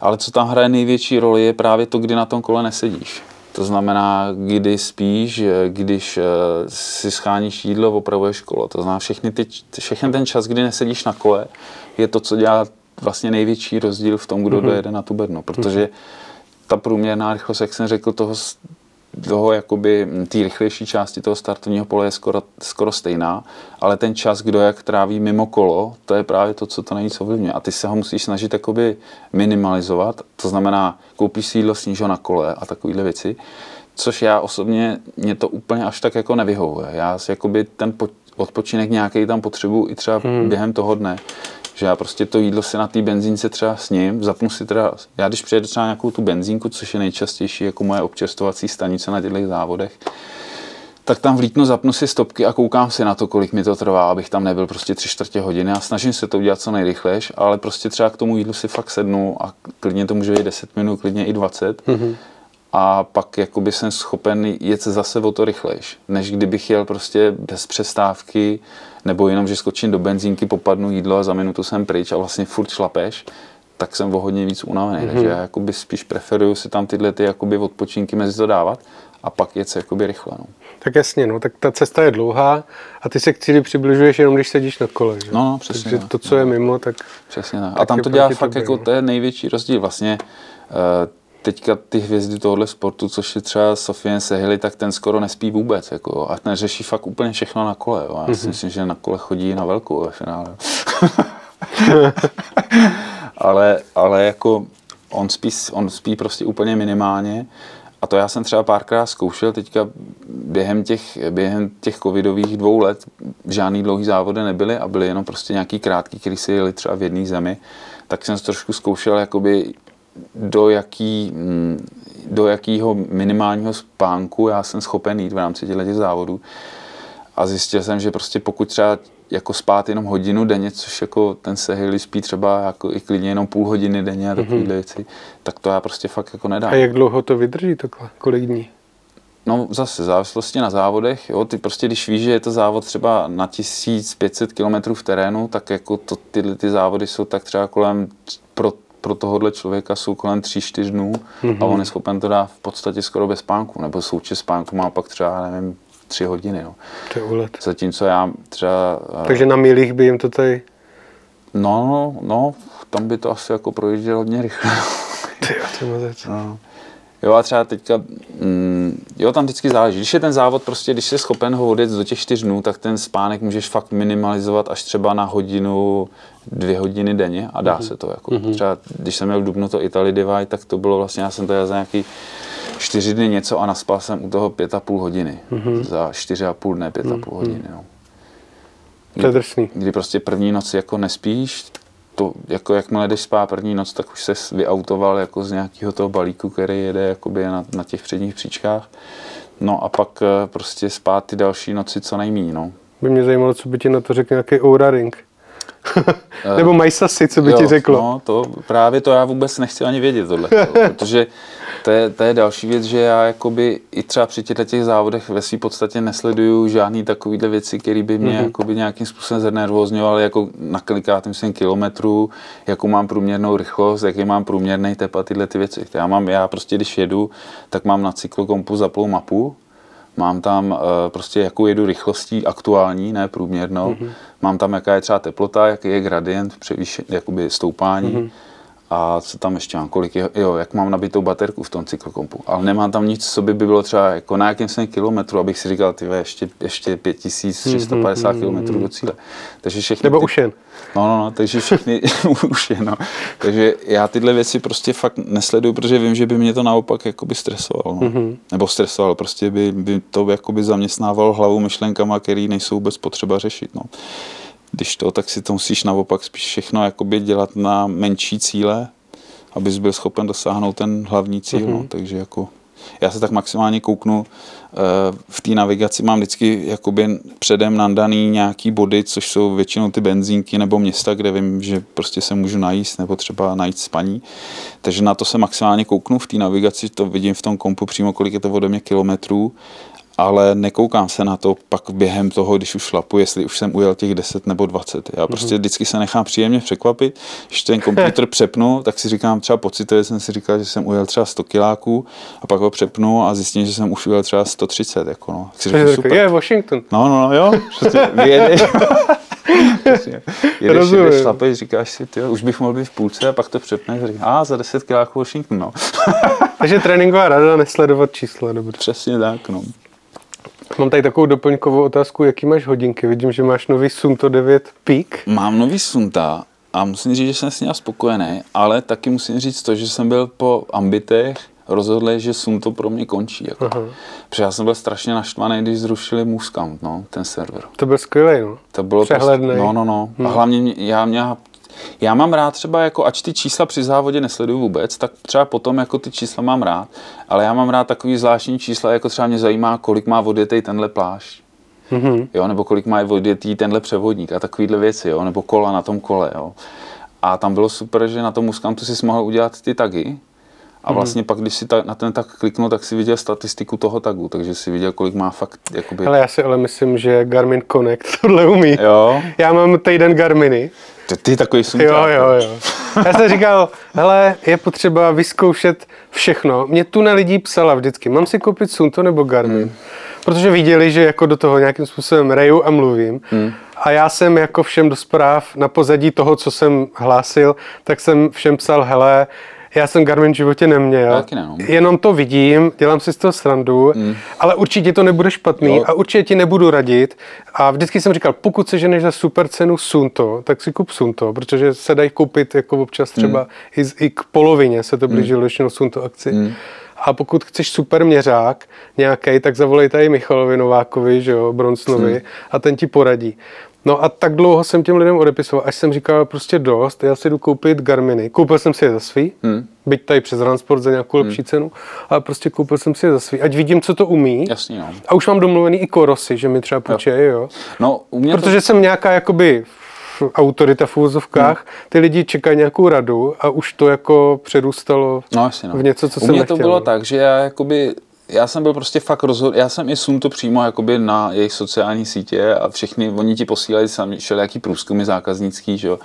Speaker 2: Ale co tam hraje největší roli je právě to, kdy na tom kole nesedíš. To znamená, kdy spíš, eh, když eh, si scháníš jídlo, opravuješ kolo. To znamená, všechny ty, všechny ten čas, kdy nesedíš na kole, je to, co dělá vlastně největší rozdíl v tom, kdo mm-hmm. dojede na tu bednu. Protože ta průměrná rychlost, jak jsem řekl, toho, toho jakoby té rychlejší části toho startovního pole je skoro, skoro stejná, ale ten čas, kdo jak tráví mimo kolo, to je právě to, co to nejvíc ovlivňuje. A ty se ho musíš snažit jakoby minimalizovat, to znamená, koupíš si jídlo, sníž ho na kole a takovéhle věci, což já osobně, mě to úplně až tak jako nevyhovuje. Já si jakoby ten po, odpočinek nějaký tam potřebuji i třeba hmm. během toho dne, že já prostě to jídlo si na té benzínce třeba sním, zapnu si teda, já když přijedu třeba nějakou tu benzínku, což je nejčastější jako moje občerstvovací stanice na těchto závodech, tak tam vlítnu, zapnu si stopky a koukám si na to, kolik mi to trvá, abych tam nebyl prostě tři čtvrtě hodiny a snažím se to udělat co nejrychlejš, ale prostě třeba k tomu jídlu si fakt sednu a klidně to může být 10 minut, klidně i 20 mm-hmm. a pak jakoby jsem schopen jet zase o to rychlejš, než kdybych jel prostě bez přestávky nebo jenom, že skočím do benzínky, popadnu jídlo a za minutu jsem pryč a vlastně furt šlapeš, tak jsem o hodně víc unavený. Mm-hmm. Takže já jakoby spíš preferuju si tam tyhle ty jakoby odpočinky mezi to dávat. a pak jet se jakoby rychle. No.
Speaker 1: Tak jasně, no, tak ta cesta je dlouhá a ty se k cíli přibližuješ jenom, když sedíš na kole. Že?
Speaker 2: No, no, přesně
Speaker 1: Takže
Speaker 2: tak.
Speaker 1: to, co je mimo, tak
Speaker 2: Přesně tak. A
Speaker 1: Tak
Speaker 2: tam
Speaker 1: je
Speaker 2: to dělá fakt
Speaker 1: tobě,
Speaker 2: jako,
Speaker 1: no.
Speaker 2: to je největší rozdíl. Vlastně eh, teďka ty hvězdy tohohle sportu, což je třeba Sofien Sehily, tak ten skoro nespí vůbec. Jako, a ten řeší fakt úplně všechno na kole. Jo. Já
Speaker 1: Mhm.
Speaker 2: si myslím, že na kole chodí na velkou ve finále. ale, ale jako on spí, on spí prostě úplně minimálně a to já jsem třeba párkrát zkoušel teďka během těch, během těch covidových dvou let žádný dlouhý závody nebyly a byly jenom prostě nějaký krátký, který si jeli třeba v jedné zemi, tak jsem trošku zkoušel jakoby do jaký, mm, do jakého minimálního spánku já jsem schopen jít v rámci těchto těch závodů. A zjistil jsem, že prostě pokud třeba jako spát jenom hodinu denně, což jako ten Sehily spí třeba jako i klidně jenom půl hodiny denně a takovýhle věci, tak to já prostě fakt jako nedám.
Speaker 1: a jak dlouho to vydrží takhle? Kolik dní?
Speaker 2: No zase v závislosti na závodech, jo, ty prostě když víš, že je to závod třeba na 1500 km v terénu, tak jako to, tyhle ty závody jsou tak třeba kolem, pro, pro tohohle člověka jsou kolem 3-4 dnů mm-hmm. a on je schopen to dát v podstatě skoro bez spánku, nebo součet spánku má pak třeba, nevím, 3 hodiny, no.
Speaker 1: To je úlet.
Speaker 2: Zatímco já třeba... eh,
Speaker 1: Takže na milých by jim to tady...
Speaker 2: No, no, no, tam by to asi jako projíždělo hodně rychle.
Speaker 1: Ty, mazec.
Speaker 2: No. Jo a třeba teďka, mm, jo tam vždycky záleží. Když je ten závod prostě, když jsi schopen ho odjet do těch čtyř dnů, tak ten spánek můžeš fakt minimalizovat až třeba na hodinu, dvě hodiny denně a dá mm-hmm. se to. Jako. Mm-hmm. Třeba když jsem měl v Dubnu to Italy Divide, tak to bylo vlastně, já jsem to jel za nějaký čtyři dny něco a naspal jsem u toho pět a půl hodiny. Mm-hmm. Za čtyři a půl dne, pět a půl hodiny. Jo.
Speaker 1: To je drsný.
Speaker 2: Kdy prostě první noc jako nespíš, to, jako jakmile jdeš spát první noc, tak už se vyautoval jako z nějakého toho balíku, který jede jakoby na, na těch předních příčkách. No a pak eh, prostě spát ty další noci co nejmíň, no.
Speaker 1: By mě zajímalo, co by ti na to řekl nějaký Oura Ring. Nebo Majsasi, co by
Speaker 2: jo,
Speaker 1: ti řeklo.
Speaker 2: No, to právě to já vůbec nechci ani vědět tohle, protože to je, to je další věc, že já jakoby i třeba při těchto těch závodech ve své podstatě nesleduju žádný takovýhle věci, které by mě mm-hmm. jakoby nějakým způsobem znervozňovaly, jako na kolikátým jsem kilometrů, jakou mám průměrnou rychlost, jaký mám průměrný tep a tyhle ty věci. Já mám, já prostě když jedu, tak mám na cyklokompu zaplou mapu, Mám tam uh, prostě, jakou jedu rychlostí aktuální, ne průměrnou. Mm-hmm. Mám tam, jaká je třeba teplota, jaký je gradient, převýšení, jakoby stoupání. Mm-hmm. A co tam ještě mám, kolik je, jo, jak mám nabitou baterku v tom cyklokompu. Ale nemám tam nic, co by bylo třeba jako na jakém jsem kilometru, abych si říkal, ty ještě, ještě 5350 mm-hmm. km do cíle. Takže všechny
Speaker 1: Nebo
Speaker 2: ty,
Speaker 1: už jen.
Speaker 2: No, no, no, takže všechny už je, no. Takže já tyhle věci prostě fakt nesleduju, protože vím, že by mě to naopak jakoby stresovalo. No. Mm-hmm. Nebo stresovalo, prostě by, by to jakoby zaměstnávalo hlavu myšlenkama, který nejsou vůbec potřeba řešit. No. Když to, tak si to musíš naopak spíš všechno jakoby dělat na menší cíle, abys byl schopen dosáhnout ten hlavní cíl. Mm-hmm. No. Takže jako já se tak maximálně kouknu, eh, v té navigaci mám vždycky jakoby předem nandaný nějaký body, což jsou většinou ty benzínky nebo města, kde vím, že prostě se můžu najíst nebo třeba najít spaní. Takže na to se maximálně kouknu v té navigaci, to vidím v tom kompu přímo, kolik je to ode mě kilometrů ale nekoukám se na to pak během toho, když už šlapu, jestli už jsem ujel těch 10 nebo 20. Já prostě vždycky se nechám příjemně překvapit, když ten počítač přepnu, tak si říkám třeba pocitově jsem si říkal, že jsem ujel třeba 100 kiláků a pak ho přepnu a zjistím, že jsem už ujel třeba 130. Jako no. Tak si říkám, super.
Speaker 1: je Washington.
Speaker 2: No, no, no, jo, prostě vyjedeš. Přesně. jedeš,
Speaker 1: Rozumím.
Speaker 2: jedeš, šlapeš, říkáš si, tyjo, už bych mohl být v půlce a pak to přepneš a říkáš, a za 10 kiláků Washington, no.
Speaker 1: Takže tréninková rada nesledovat čísla, dobře.
Speaker 2: Přesně tak, no.
Speaker 1: Mám tady takovou doplňkovou otázku, jaký máš hodinky? Vidím, že máš nový Sunto 9 Peak.
Speaker 2: Mám nový Sunta a musím říct, že jsem s ním spokojený, ale taky musím říct to, že jsem byl po ambitech rozhodl, že Sunto pro mě končí. Jako.
Speaker 1: Aha.
Speaker 2: Protože já jsem byl strašně naštvaný, když zrušili Muscount, no, ten server.
Speaker 1: To byl skvělý, no.
Speaker 2: To bylo
Speaker 1: Přehlednej.
Speaker 2: Prostě, no, no, no.
Speaker 1: Hmm.
Speaker 2: A hlavně mě, já mě, já mám rád třeba, jako ač ty čísla při závodě nesleduju vůbec, tak třeba potom jako ty čísla mám rád, ale já mám rád takový zvláštní čísla, jako třeba mě zajímá, kolik má odjetej tenhle plášť.
Speaker 1: Mhm.
Speaker 2: Jo, nebo kolik má odjetý tenhle převodník a takovýhle věci, jo, nebo kola na tom kole, jo. A tam bylo super, že na tom Muscantu si mohl udělat ty tagy, a vlastně pak, když si ta, na ten tag kliknul, tak si viděl statistiku toho tagu, takže si viděl, kolik má fakt, jakoby...
Speaker 1: Ale já si ale myslím, že Garmin Connect tohle umí.
Speaker 2: Jo,
Speaker 1: Já mám týden Garminy
Speaker 2: Ty, ty takový sunták.
Speaker 1: Jo, jo, jo. Já jsem říkal, hele, je potřeba vyzkoušet všechno. Mě tu na lidí psala vždycky, mám si koupit Sunto nebo Garmin. Hmm. Protože viděli, že jako do toho nějakým způsobem reju a mluvím. Hmm. A já jsem jako všem do zpráv na pozadí toho, co jsem hlásil, tak jsem všem psal, hele, já jsem Garmin v životě neměl.
Speaker 2: Taky ne, no.
Speaker 1: Jenom to vidím, dělám si z toho srandu, mm. ale určitě to nebude špatný
Speaker 2: Jo.
Speaker 1: a určitě ti nebudu radit. A vždycky jsem říkal, pokud se ženeš za super cenu Sunto, tak si kup Sunto, protože se dají koupit jako občas třeba mm. i, z- i k polovině se to blížilo většinou Sunto akci. Mm. A pokud chceš super měřák nějaký, tak zavolej tady Michalovi Novákovi, že jo, Bronsnovi
Speaker 2: Hmm.
Speaker 1: a ten ti poradí. No a tak dlouho jsem těm lidem odepisoval, až jsem říkal prostě dost, já si jdu koupit Garminy. Koupil jsem si je za svý,
Speaker 2: Hmm.
Speaker 1: byť tady přes Transport za nějakou lepší cenu, ale prostě koupil jsem si je za svý, ať vidím, co to umí.
Speaker 2: Jasný, no.
Speaker 1: A už mám domluvený i korosy, že mi třeba půjčejí, jo.
Speaker 2: No, u mě
Speaker 1: Protože jsem nějaká jakoby autorita v úvozovkách, ty lidi čekají nějakou radu a už to jako přerůstalo
Speaker 2: to, no, jasně, no.
Speaker 1: v něco, co
Speaker 2: U
Speaker 1: jsem
Speaker 2: mě
Speaker 1: nechtěl.
Speaker 2: to bylo
Speaker 1: no.
Speaker 2: tak, že já jakoby já jsem byl prostě fakt rozhod, já jsem i sun to přímo jakoby na jejich sociální sítě a všechny, oni ti posílají sami všelijaký průzkumy zákaznický, že jo.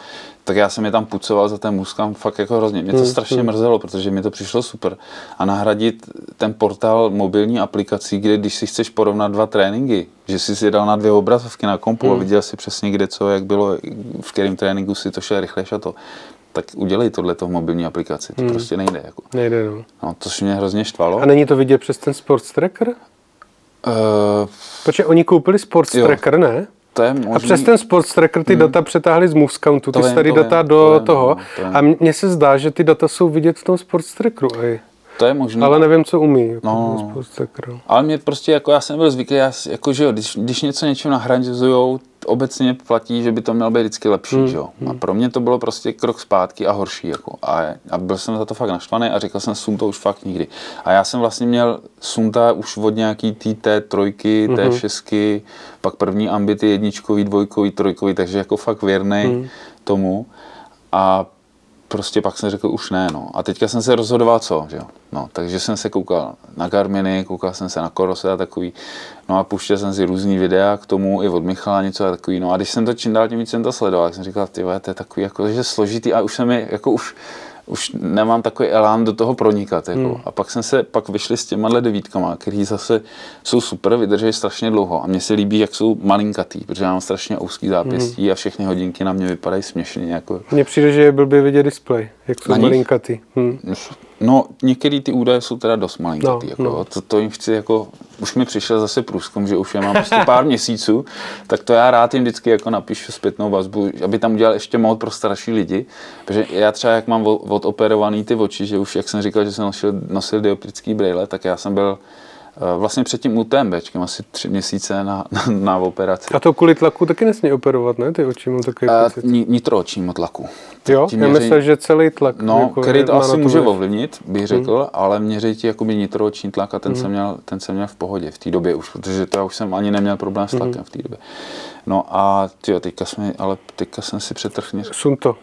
Speaker 2: Tak já jsem je tam pucoval za ten muskam fakt jako hrozně. Mě to
Speaker 1: Hmm,
Speaker 2: strašně mrzelo, protože mi to přišlo super. A nahradit ten portál mobilní aplikací, kde když si chceš porovnat dva tréninky, že jsi si dal na dvě obrazovky na kompu
Speaker 1: Hmm.
Speaker 2: a viděl si přesně kde co, jak bylo, v kterém tréninku si to šel rychle a to. Tak udělej tohle v mobilní aplikaci, to prostě nejde. Jako.
Speaker 1: Nejde, no.
Speaker 2: No, to mě hrozně štvalo.
Speaker 1: A není to vidět přes ten Sports Tracker?
Speaker 2: Uh,
Speaker 1: Protože oni koupili Sports
Speaker 2: Jo.
Speaker 1: Tracker, ne?
Speaker 2: to je možný.
Speaker 1: A přes ten Sports Tracker ty data přetáhli z Movecountu, ty
Speaker 2: to
Speaker 1: data do
Speaker 2: to vím,
Speaker 1: toho.
Speaker 2: to vím.
Speaker 1: A mně se zdá, že ty data jsou vidět v tom Sports Trackeru. Ej.
Speaker 2: To je možný.
Speaker 1: Ale nevím, co umí. Jako
Speaker 2: No.
Speaker 1: Tracker.
Speaker 2: Ale mě prostě, jako já jsem byl zvyklý, já, jako, že jo, když, když něco něčím nahrazujou, obecně platí, že by to mělo být vždycky lepší,
Speaker 1: Hmm,
Speaker 2: že jo. A pro mě to bylo prostě krok zpátky a horší, jako. A, a byl jsem za to fakt naštvaný a říkal jsem, sun to už fakt nikdy. A já jsem vlastně měl sunta už od nějaký tý té trojky, té
Speaker 1: Mhm.
Speaker 2: šestky, pak první ambity jedničkový, dvojkový, trojkový, takže jako fakt věrný
Speaker 1: Mhm.
Speaker 2: tomu. A prostě pak jsem řekl, už ne, no. A teďka jsem se rozhodoval, co, že jo. No, takže jsem se koukal na Garminy, koukal jsem se na Korose a takový, no a puštěl jsem si různý videa k tomu, i od Michala něco a takový, no a když jsem to čím dál tím víc jsem to sledoval, tak jsem říkal, ty to je takový jako, že složitý a už jsem je, jako už, už nemám takový elán do toho pronikat. Jako. Hmm. A pak jsem se, pak vyšli s těma devítkama, který zase jsou super, vydrží strašně dlouho. A mně se líbí, jak jsou malinkatý, protože mám strašně úzký zápěstí hmm. a všechny hodinky na mě vypadají směšně. Jako,
Speaker 1: Mně přijde, že je blbě vidět displej, jak jsou
Speaker 2: Na
Speaker 1: malinkatý. Hm.
Speaker 2: No, některé ty údaje jsou teda dost malinkatý.
Speaker 1: No,
Speaker 2: jako,
Speaker 1: no.
Speaker 2: To, to jim chci jako, už mi přišel zase průzkum, že už je mám prostě pár měsíců, tak to já rád jim vždycky jako napíšu zpětnou vazbu, aby tam udělal ještě mod pro starší lidi, protože já třeba jak mám odoperovaný ty oči, že už jak jsem říkal, že jsem nosil, nosil dioptrický brýle, tak já jsem byl vlastně před tím UTMBčkem asi tři měsíce na, na, na operaci.
Speaker 1: A to kvůli tlaku taky nesmí operovat, ne? Ty oči mám takový
Speaker 2: A
Speaker 1: pocit.
Speaker 2: ni- nitroočímu tlaku.
Speaker 1: Jo, já myslím, že celý tlak.
Speaker 2: No,
Speaker 1: jako
Speaker 2: který to asi může
Speaker 1: vliv.
Speaker 2: ovlivnit, bych řekl, hmm. ale měří ti jakoby nitrooční tlak a ten, hmm. jsem měl, ten jsem měl v pohodě v té době už, protože to já už jsem ani neměl problém s tlakem hmm. v té době. No a tyjo, teďka, jsme, ale teďka jsem si přetrhl něco
Speaker 1: Sun to.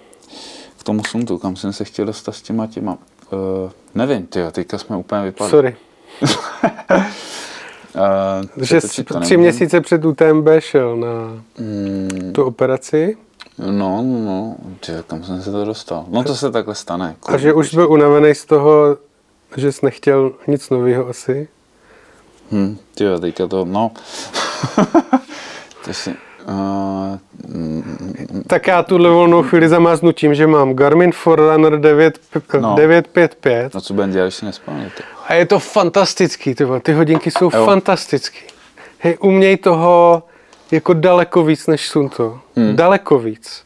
Speaker 2: k tomu suntu, kam jsem se chtěl dostat s těma těma. Uh, nevím, tyjo, teďka jsme úplně vypadli.
Speaker 1: Sorry.
Speaker 2: Uh,
Speaker 1: Že jsi tři měsíce před UTMB šel na
Speaker 2: Mm,
Speaker 1: tu operaci
Speaker 2: no, no, no, tyjo, kam jsem se to dostal? No to se takhle stane.
Speaker 1: a že už byl unavený z toho, že jsi nechtěl nic nového asi.
Speaker 2: Hm, tyjo, teďka to, no. to si, uh,
Speaker 1: Tak já tuhle volnou chvíli zamáznu tím, že mám Garmin Forerunner 9,
Speaker 2: No.
Speaker 1: 955
Speaker 2: no co budeme dělat, když si nespomněl, ty.
Speaker 1: A je to fantastický, ty, ty hodinky jsou
Speaker 2: Jo.
Speaker 1: fantastický. Hej, uměj toho jako daleko víc než Sunto. Hmm. Daleko víc.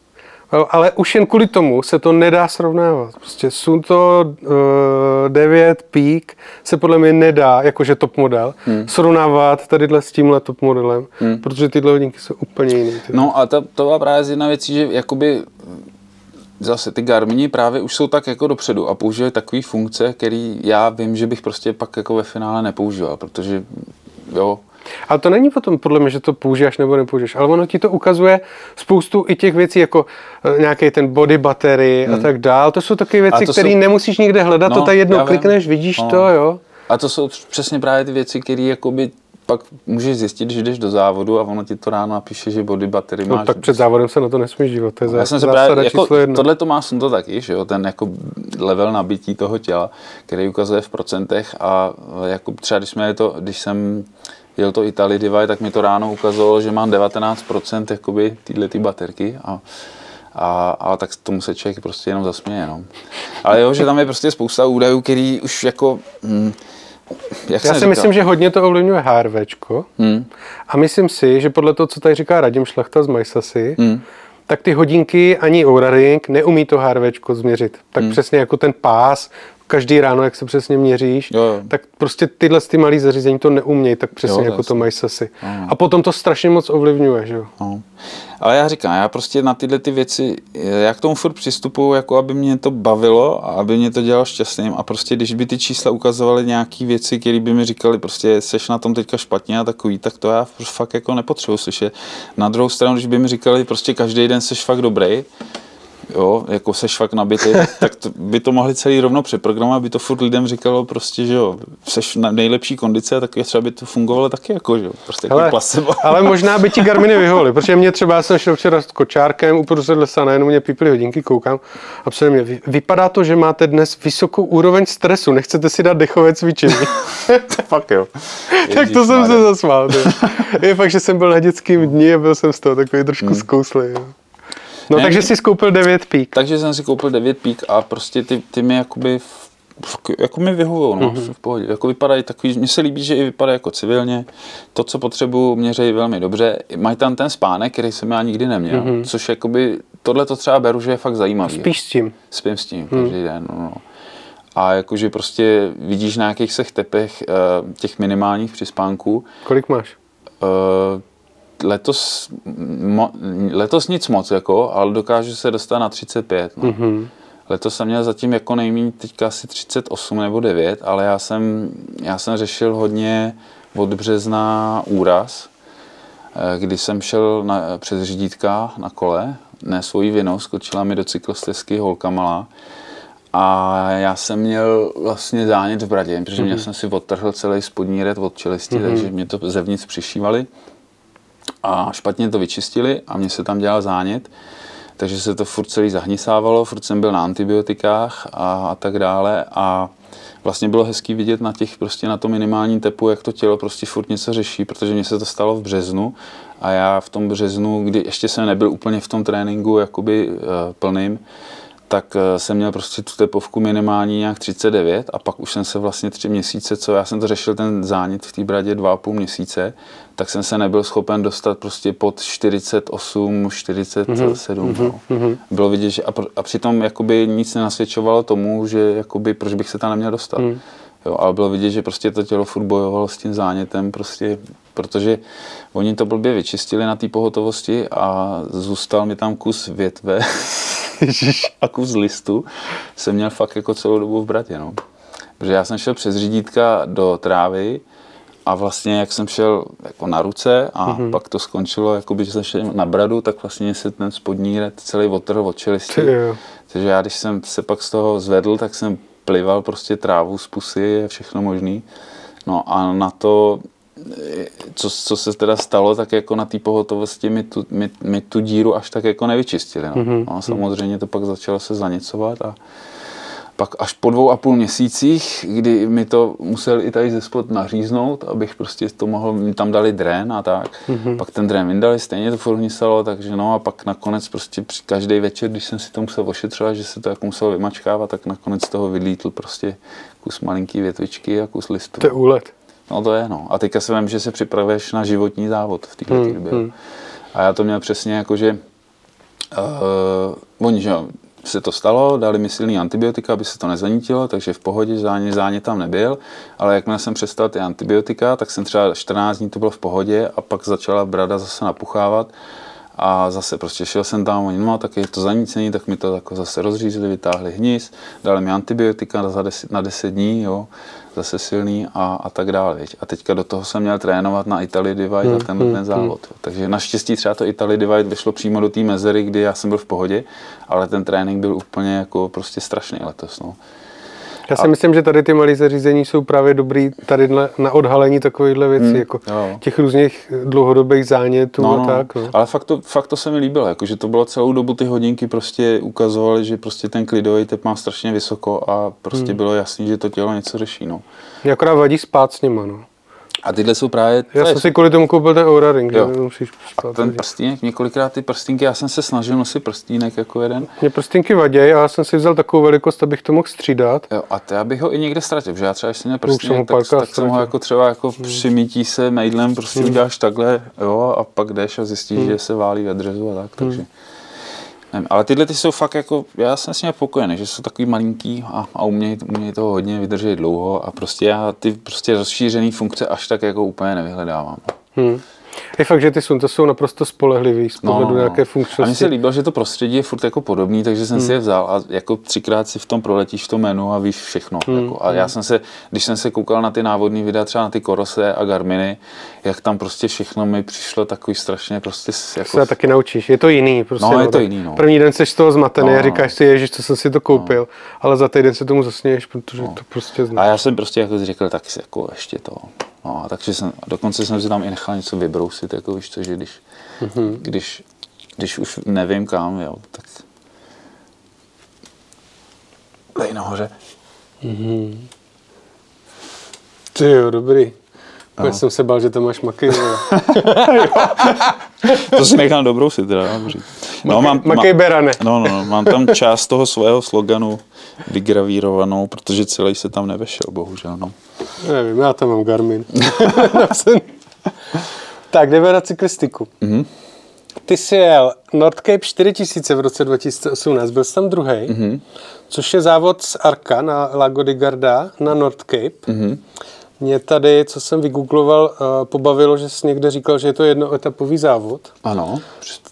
Speaker 1: Ale- Ale už jen kvůli tomu se to nedá srovnávat. Prostě Sunto uh, 9 Peak se podle mě nedá, jakože top model, hmm. srovnávat tadyhle s tímhle top modelem, hmm. protože tyhle hodinky jsou úplně jiný. Ty.
Speaker 2: No a to, to byla právě jedna věcí, že jakoby zase ty Garmini právě už jsou tak jako dopředu a používají takové funkce, které já vím, že bych prostě pak jako ve finále nepoužíval, protože jo,
Speaker 1: Ale to není potom podle mě, že to použiješ nebo nepoužiješ, ale ono ti to ukazuje spoustu i těch věcí, jako nějaký ten body battery a tak dál. To jsou takové věci,
Speaker 2: Hmm.
Speaker 1: které
Speaker 2: jsou-
Speaker 1: nemusíš nikde hledat,
Speaker 2: No,
Speaker 1: to tady jednou klikneš, vidíš
Speaker 2: No.
Speaker 1: to, jo.
Speaker 2: A to jsou přesně právě ty věci, které jakoby pak můžeš zjistit, že jdeš do závodu a ono ti to ráno napíše, že body battery
Speaker 1: No
Speaker 2: máš.
Speaker 1: tak před závodem se na to nesmíš dívat, to je
Speaker 2: Já jsem se právě, jako, tohle to má to taky, že jo, ten jako level nabití toho těla, který ukazuje v procentech a e, jako třeba když jsme to, když jsem jel to Italy Divide, tak mi to ráno ukazovalo, že mám 19% jakoby tyhle ty baterky a, a, a, tak tomu se člověk prostě jenom zasměje, no. Ale jo, že tam je prostě spousta údajů, který už jako, hm, jak
Speaker 1: Já si myslím, že hodně to ovlivňuje HRVčko.
Speaker 2: Hmm.
Speaker 1: A myslím si, že podle toho, co tady říká Radim Šlachta z Majsasy,
Speaker 2: Hmm.
Speaker 1: tak ty hodinky ani Oura Ring neumí to HRVčko změřit. Tak přesně jako ten pás, každý ráno, jak se přesně měříš,
Speaker 2: Jo, jo.
Speaker 1: tak prostě tyhle ty malé zařízení to neumějí, tak přesně
Speaker 2: Jo,
Speaker 1: jako to. Majsasy.
Speaker 2: Ano.
Speaker 1: A potom to strašně moc ovlivňuje, že jo.
Speaker 2: No. Ale já říkám, já prostě na tyhle ty věci, já k tomu furt přistupuju, jako aby mě to bavilo a aby mě to dělalo šťastným a prostě když by ty čísla ukazovaly nějaké věci, které by mi říkali, prostě seš na tom teďka špatně a takový, tak to já fakt jako nepotřebuji slyšet. Na druhou stranu, když by mi říkali, prostě každý den seš fakt dobrý, jo, jako seš fakt nabitý, tak to, by to mohli celý rovno přeprogramovat, aby to furt lidem říkalo prostě, že jo, seš na nejlepší kondice a tak třeba by to fungovalo taky jako, že jo, prostě jako
Speaker 1: Ale,
Speaker 2: placebo.
Speaker 1: ale možná by ti Garminy vyhovoly, protože mě třeba já jsem šel včera s kočárkem uprostřed lesa, najednou mě píply hodinky, koukám a psali mě, "Vy- vypadá to, že máte dnes vysokou úroveň stresu, nechcete si dát dechové cvičení.
Speaker 2: Fakt jo.
Speaker 1: tak to jsem se zasmál. Je fakt, že jsem byl na dětském dní a byl jsem z toho takový trošku hmm. zkouslý. jo. No
Speaker 2: Ne,
Speaker 1: takže jsi skoupil 9 pík.
Speaker 2: Takže jsem si koupil 9 pík a prostě ty, ty mi jakoby v- jako mi vyhovují, no,
Speaker 1: Mhm.
Speaker 2: mm-hmm. v pohodě. Jako vypadají takový, mně se líbí, že i vypadají jako civilně. To, co potřebuju, měřejí velmi dobře. Mají tam ten spánek, který jsem já nikdy neměl, mm-hmm. což jakoby, tohle to třeba beru, že je fakt zajímavý.
Speaker 1: Mhm. Spíš s tím.
Speaker 2: Spím s tím každý den, no, no. A jakože prostě vidíš na jakých se tepech eh, těch minimálních přispánků,
Speaker 1: Kolik máš?
Speaker 2: Eh, letos, mo, letos nic moc, jako, ale dokážu se dostat na 35. No. Mm-hmm. Letos jsem měl zatím jako nejméně teďka asi 38 nebo 9, ale já jsem, já jsem řešil hodně od března úraz, eh, kdy jsem šel na, přes řídítka na kole, ne svojí vinou, skočila mi do cyklostezky holka malá a já jsem měl vlastně zánět v bradě, protože mm-hmm. jsem si odtrhl celý spodní red od čelisti, mm-hmm. takže mě to zevnitř přišívali a špatně to vyčistili a mě se tam dělal zánět, takže se to furt celý zahnisávalo, furt jsem byl na antibiotikách a, a tak dále. A vlastně bylo hezký vidět na těch prostě na tom minimálním tepu, jak to tělo prostě furt něco řeší, protože mně se to stalo v březnu. A já v tom březnu, kdy ještě jsem nebyl úplně v tom tréninku jakoby uh, plným, tak eh, jsem měl prostě tu tepovku minimální nějak 39 a pak už jsem se vlastně tři měsíce, co já jsem to řešil ten zánět v té bradě dva a půl měsíce, tak jsem se nebyl schopen dostat prostě pod 48, 47. Mm-hmm. No. Bylo vidět, že a, a přitom jakoby nic nenasvědčovalo tomu, že jakoby, proč bych se tam neměl dostat. Mm. Jo, ale bylo vidět, že prostě to tělo furt bojovalo s tím zánětem, prostě, protože oni to blbě vyčistili na té pohotovosti a zůstal mi tam kus větve a kus listu jsem měl fakt jako celou dobu v bratě, no. Protože já jsem šel přes řídítka do trávy a vlastně jak jsem šel jako na ruce a mm-hmm. pak to skončilo, jakoby, že jsem šel na bradu, tak vlastně se ten spodní red celý otrhl od čelisti. Takže já, když jsem se pak z toho zvedl, tak jsem plival prostě trávu z pusy a všechno možný. No a na to, co, co se teda stalo, tak jako na té pohotovosti mi tu, mi, mi tu díru až tak jako nevyčistili. No. Mm-hmm. no a samozřejmě to pak začalo se zaněcovat a pak až po dvou a půl měsících, kdy mi to musel i tady ze spod naříznout, abych prostě to mohl, mi tam dali drén a tak. Mm-hmm. Pak ten drén vyndali, stejně to furt hnisalo, takže no a pak nakonec prostě při každý večer, když jsem si to musel ošetřovat, že se to jako muselo vymačkávat, tak nakonec z toho vylítl prostě kus malinký větvičky a kus listu.
Speaker 1: To je úlet.
Speaker 2: No to je, no. A teďka se vím, že se připravuješ na životní závod v této hmm, době. Hmm. A já to měl přesně jako, že uh, oni, že jo, se to stalo, dali mi silný antibiotika, aby se to nezanítilo, takže v pohodě zánět, zánět tam nebyl, ale jakmile jsem přestal ty antibiotika, tak jsem třeba 14 dní to bylo v pohodě a pak začala brada zase napuchávat a zase prostě šel jsem tam, oni, no tak je to zanícení, tak mi to jako zase rozřízli, vytáhli hnis, dali mi antibiotika za deset, na 10 dní, jo, zase silný a, a tak dále. Viď. A teďka do toho jsem měl trénovat na Italy Divide hmm, a tenhle hmm, ten závod. Hmm. Takže naštěstí třeba to Italy Divide vyšlo přímo do té mezery, kdy já jsem byl v pohodě, ale ten trénink byl úplně jako prostě strašný letos. No.
Speaker 1: Já si myslím, že tady ty malé zařízení jsou právě dobrý tady na odhalení takovýchhle věcí, hmm, jako jo. těch různých dlouhodobých zánětů no, a no, tak. No.
Speaker 2: Ale fakt to, fakt to se mi líbilo, jako, že to bylo celou dobu ty hodinky prostě ukazovaly, že prostě ten klidový tep má strašně vysoko a prostě hmm. bylo jasný, že to tělo něco řeší. No.
Speaker 1: Mě akorát vadí spát s nima, no.
Speaker 2: A tyhle jsou právě...
Speaker 1: Já jsem si kvůli tomu koupil ten Aura Ring, jo. musíš.
Speaker 2: A ten prstínek, několikrát ty prstinky, já jsem se snažil nosit prstínek jako jeden.
Speaker 1: Mě prstinky vadí a já jsem si vzal takovou velikost, abych to mohl střídat.
Speaker 2: Jo, a to já bych ho i někde ztratil, že já třeba, když jsem měl prstínek, tak, tak jsem ho jako třeba jako hmm. přimítí se mejdlem, prostě hmm. uděláš takhle, jo, a pak jdeš a zjistíš, hmm. že se válí ve drezu a tak, takže... Hmm. Nevím, ale tyhle ty jsou fakt jako, já jsem s nimi pokojený, že jsou takový malinký a, a umějí, umějí toho hodně vydržet dlouho a prostě já ty prostě rozšířený funkce až tak jako úplně nevyhledávám. Hmm.
Speaker 1: Je fakt, že ty Sunta jsou naprosto spolehlivý z pohledu no, no, no. nějaké funkčnosti.
Speaker 2: A mně se líbilo, že to prostředí je furt jako podobný, takže jsem hmm. si je vzal a jako třikrát si v tom proletíš v tom menu a víš všechno. Hmm. Jako. A já jsem se, když jsem se koukal na ty návodní videa, třeba na ty Korose a Garminy, jak tam prostě všechno mi přišlo takový strašně prostě jako...
Speaker 1: Se taky naučíš, je to jiný. Prostě,
Speaker 2: no, je to jiný, no.
Speaker 1: První den jsi z toho zmatený no, a říkáš si, ježiš, co jsem si to koupil, no. ale za týden se tomu zasněješ, protože no. to prostě
Speaker 2: znáš. A já jsem prostě jako řekl, tak jako ještě to, No, takže jsem, dokonce jsem si tam i nechal něco vybrousit, jako víš co, že když, mm-hmm. když, když už nevím kam, jo, tak tady nahoře. Mm-hmm.
Speaker 1: Ty jo, dobrý. No. Já jsem se bál, že to máš maky.
Speaker 2: to si nechám dobrou si teda.
Speaker 1: No, mám, makej berane.
Speaker 2: No, no, no, mám tam část toho svého sloganu vygravírovanou, protože celý se tam nevešel, bohužel. No.
Speaker 1: Nevím, já tam mám Garmin. tak, jdeme na cyklistiku. Mm-hmm. Ty jsi jel Nordcape 4000 v roce 2018, byl jsi tam druhý, mm-hmm. což je závod z Arka na Lago di Garda na Nordcape. Mm-hmm. Mě tady, co jsem vygoogloval, uh, pobavilo, že jsi někde říkal, že je to jednoetapový závod.
Speaker 2: Ano,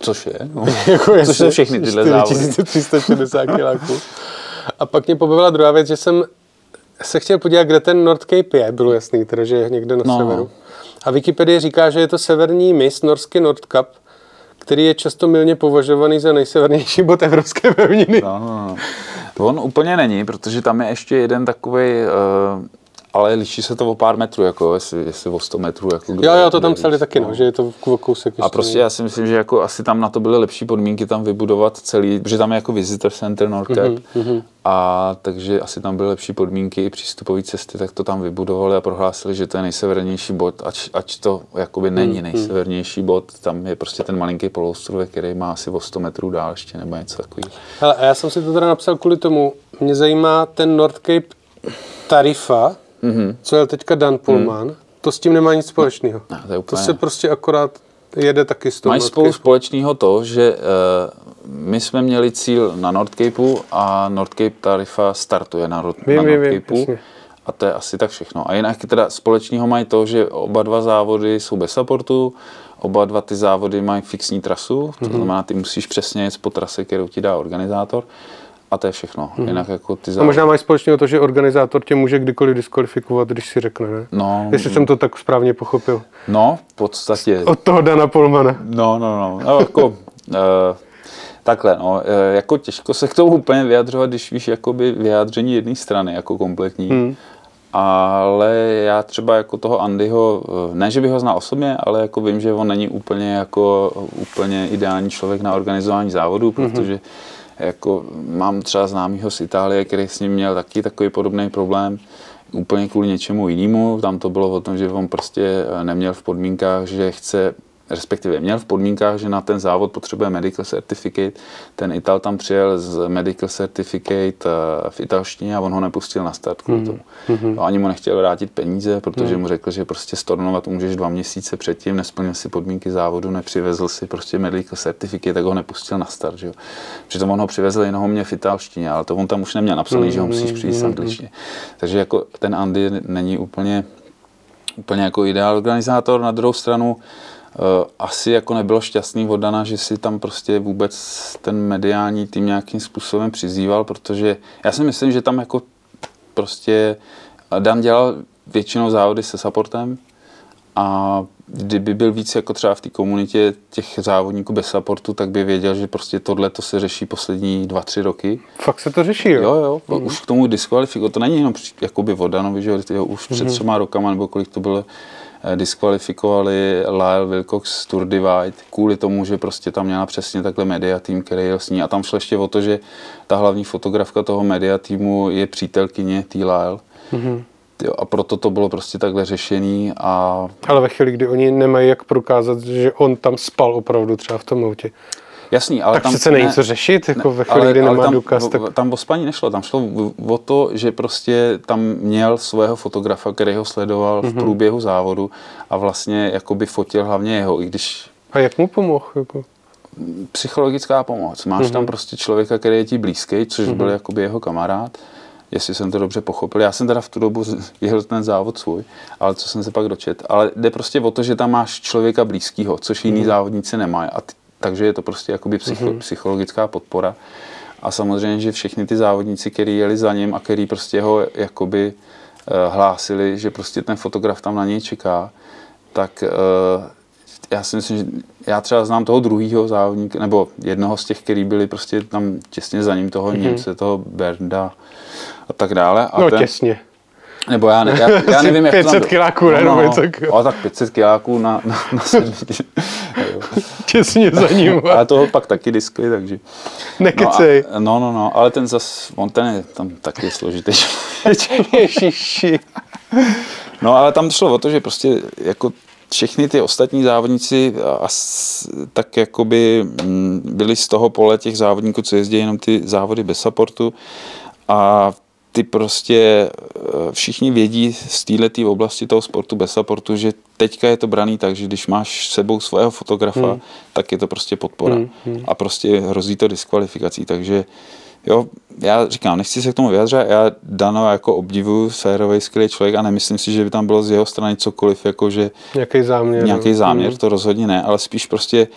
Speaker 2: což je. No. jako což jsou všechny tyhle
Speaker 1: 4360 kiláků. A pak mě pobavila druhá věc, že jsem se chtěl podívat, kde ten Nordcape je. Bylo jasný, teda, že je někde na no. severu. A Wikipedie říká, že je to severní mis, norský Nordkap, který je často milně považovaný za nejsevernější bod evropské pevniny. No, no,
Speaker 2: no. On úplně není, protože tam je ještě jeden takový uh, ale liší se to o pár metrů, jako jestli, jestli o 100 metrů. Jako
Speaker 1: jo, jo, to tam psali taky, no, že je to v kousek.
Speaker 2: A prostě já si myslím, že jako asi tam na to byly lepší podmínky tam vybudovat celý, protože tam je jako visitor center Nordcap, mm-hmm. a takže asi tam byly lepší podmínky i přístupové cesty, tak to tam vybudovali a prohlásili, že to je nejsevernější bod, ač, ač to jakoby není mm-hmm. nejsevernější bod, tam je prostě ten malinký poloostrov, který má asi o 100 metrů dál ještě nebo něco takového.
Speaker 1: Hele, a já jsem si to teda napsal kvůli tomu, mě zajímá ten Nordcape tarifa, mm-hmm. co je teďka Dan Pullman, mm. to s tím nemá nic společného. No, to, úplně... to se prostě akorát jede taky s tou
Speaker 2: Mají spolu společného to, že uh, my jsme měli cíl na Nordcapeu a Nordcape tarifa startuje na, vím, na Nordcapeu. Vím, a to je asi tak všechno. A jinak teda společného mají to, že oba dva závody jsou bez supportu, oba dva ty závody mají fixní trasu, to mm-hmm. znamená, ty musíš přesně jet po trase, kterou ti dá organizátor. A to je všechno. Hmm. Jinak jako ty
Speaker 1: závody... A možná mají společně to, že organizátor tě může kdykoliv diskvalifikovat, když si řekne, ne? No, Jestli jsem to tak správně pochopil.
Speaker 2: No, v podstatě.
Speaker 1: Od toho Dana Polmana.
Speaker 2: No, no, no. no jako, uh, takhle, no, uh, jako těžko se k tomu úplně vyjadřovat, když víš jakoby vyjádření jedné strany jako kompletní. Hmm. Ale já třeba jako toho Andyho, eh, ne, že bych ho znal osobně, ale jako vím, že on není úplně jako úplně ideální člověk na organizování závodu, hmm. protože hmm jako mám třeba známýho z Itálie, který s ním měl taky takový podobný problém, úplně kvůli něčemu jinému. Tam to bylo o tom, že on prostě neměl v podmínkách, že chce respektive měl v podmínkách, že na ten závod potřebuje medical certificate. Ten Ital tam přijel z medical certificate eh, v italštině a on ho nepustil na start kvůli tomu. Mm-hmm. Ani mu nechtěl vrátit peníze, protože mm. mu řekl, že prostě stornovat můžeš dva měsíce předtím, nesplnil si podmínky závodu, nepřivezl si prostě medical certificate, tak ho nepustil na start. Že jo. Přitom on ho přivezl jenom mě v italštině, ale to on tam už neměl napsaný, mm-hmm. že ho musíš přijít mm-hmm. angličtině. Takže jako ten Andy není úplně, úplně jako ideál organizátor. Na druhou stranu asi jako nebylo šťastný od Dana, že si tam prostě vůbec ten mediální tým nějakým způsobem přizýval, protože já si myslím, že tam jako prostě Dan dělal většinou závody se supportem a kdyby byl víc jako třeba v té komunitě těch závodníků bez supportu, tak by věděl, že prostě tohle to se řeší poslední dva, tři roky.
Speaker 1: Fakt se to řeší, jo?
Speaker 2: Jo, jo, mm. už k tomu diskvalifiko, to není jenom jakoby Vodanovi, že jo, už před třema rokama, nebo kolik to bylo, eh, diskvalifikovali Lyle Wilcox z Tour Divide kvůli tomu, že prostě tam měla přesně takhle media tým, který jel s ní. A tam šlo ještě o to, že ta hlavní fotografka toho media týmu je přítelkyně T. Lyle.
Speaker 1: Mhm.
Speaker 2: Jo, a proto to bylo prostě takhle řešený a
Speaker 1: Ale ve chvíli, kdy oni nemají jak prokázat, že on tam spal opravdu třeba v tom autě.
Speaker 2: Jasný, ale
Speaker 1: tak
Speaker 2: tam...
Speaker 1: přece není co řešit, jako ve chvíli, kdy nemá
Speaker 2: tam,
Speaker 1: důkaz. Tak...
Speaker 2: Tam o spaní nešlo, tam šlo o- to, že prostě tam měl svého fotografa, který ho sledoval
Speaker 1: Mhm.
Speaker 2: v průběhu závodu a vlastně jakoby fotil hlavně jeho, i když
Speaker 1: A jak mu pomohl? Jako?
Speaker 2: psychologická pomoc. Máš
Speaker 1: Mhm.
Speaker 2: tam prostě člověka, který je ti blízký, což byl jakoby jeho kamarád, jestli jsem to dobře pochopil. Já jsem teda v tu dobu jel ten závod svůj, ale co jsem se pak dočet. Ale jde prostě o to, že tam máš člověka blízkého, což
Speaker 1: Mhm.
Speaker 2: jiní závodníci nemají. A ty, takže je to prostě jakoby psycho, psychologická podpora. A samozřejmě, že všechny ty závodníci, kteří jeli za ním a který prostě ho jakoby eh, hlásili, že prostě ten fotograf tam na něj čeká, tak eh, já si myslím, že já třeba znám toho druhého závodníka, nebo jednoho z těch, který byli prostě tam těsně za ním, toho mm-hmm. Němce, toho Bernda a tak dále. A
Speaker 1: No
Speaker 2: ten,
Speaker 1: těsně.
Speaker 2: Nebo já, ne, já, já nevím, jak to
Speaker 1: 500
Speaker 2: tam bylo.
Speaker 1: kiláků, ne?
Speaker 2: no, no, no, tak 500 kiláků na, na, na sedmi.
Speaker 1: Těsně za ním.
Speaker 2: Ale toho pak taky diskli, takže...
Speaker 1: Nekecej.
Speaker 2: No, a, no, no, no, ale ten zas, on ten je tam taky složitý.
Speaker 1: Ježiši.
Speaker 2: No ale tam šlo o to, že prostě jako všechny ty ostatní závodníci a s- tak jakoby mm, byli z toho pole těch závodníků, co jezdí jenom ty závody bez supportu a ty prostě eh, všichni vědí z této oblasti toho sportu bez supportu, že teďka je to braný tak, že když máš s sebou svého fotografa, hmm. tak je to prostě podpora. Hmm. A prostě hrozí to diskvalifikací, takže jo, já říkám, nechci se k tomu vyjadřovat, já Dano jako obdivuju, férový, skvělý člověk a nemyslím si, že by tam bylo z jeho strany cokoliv, jako že
Speaker 1: Nějaký záměr.
Speaker 2: nějaký záměr, to rozhodně ne, ale spíš prostě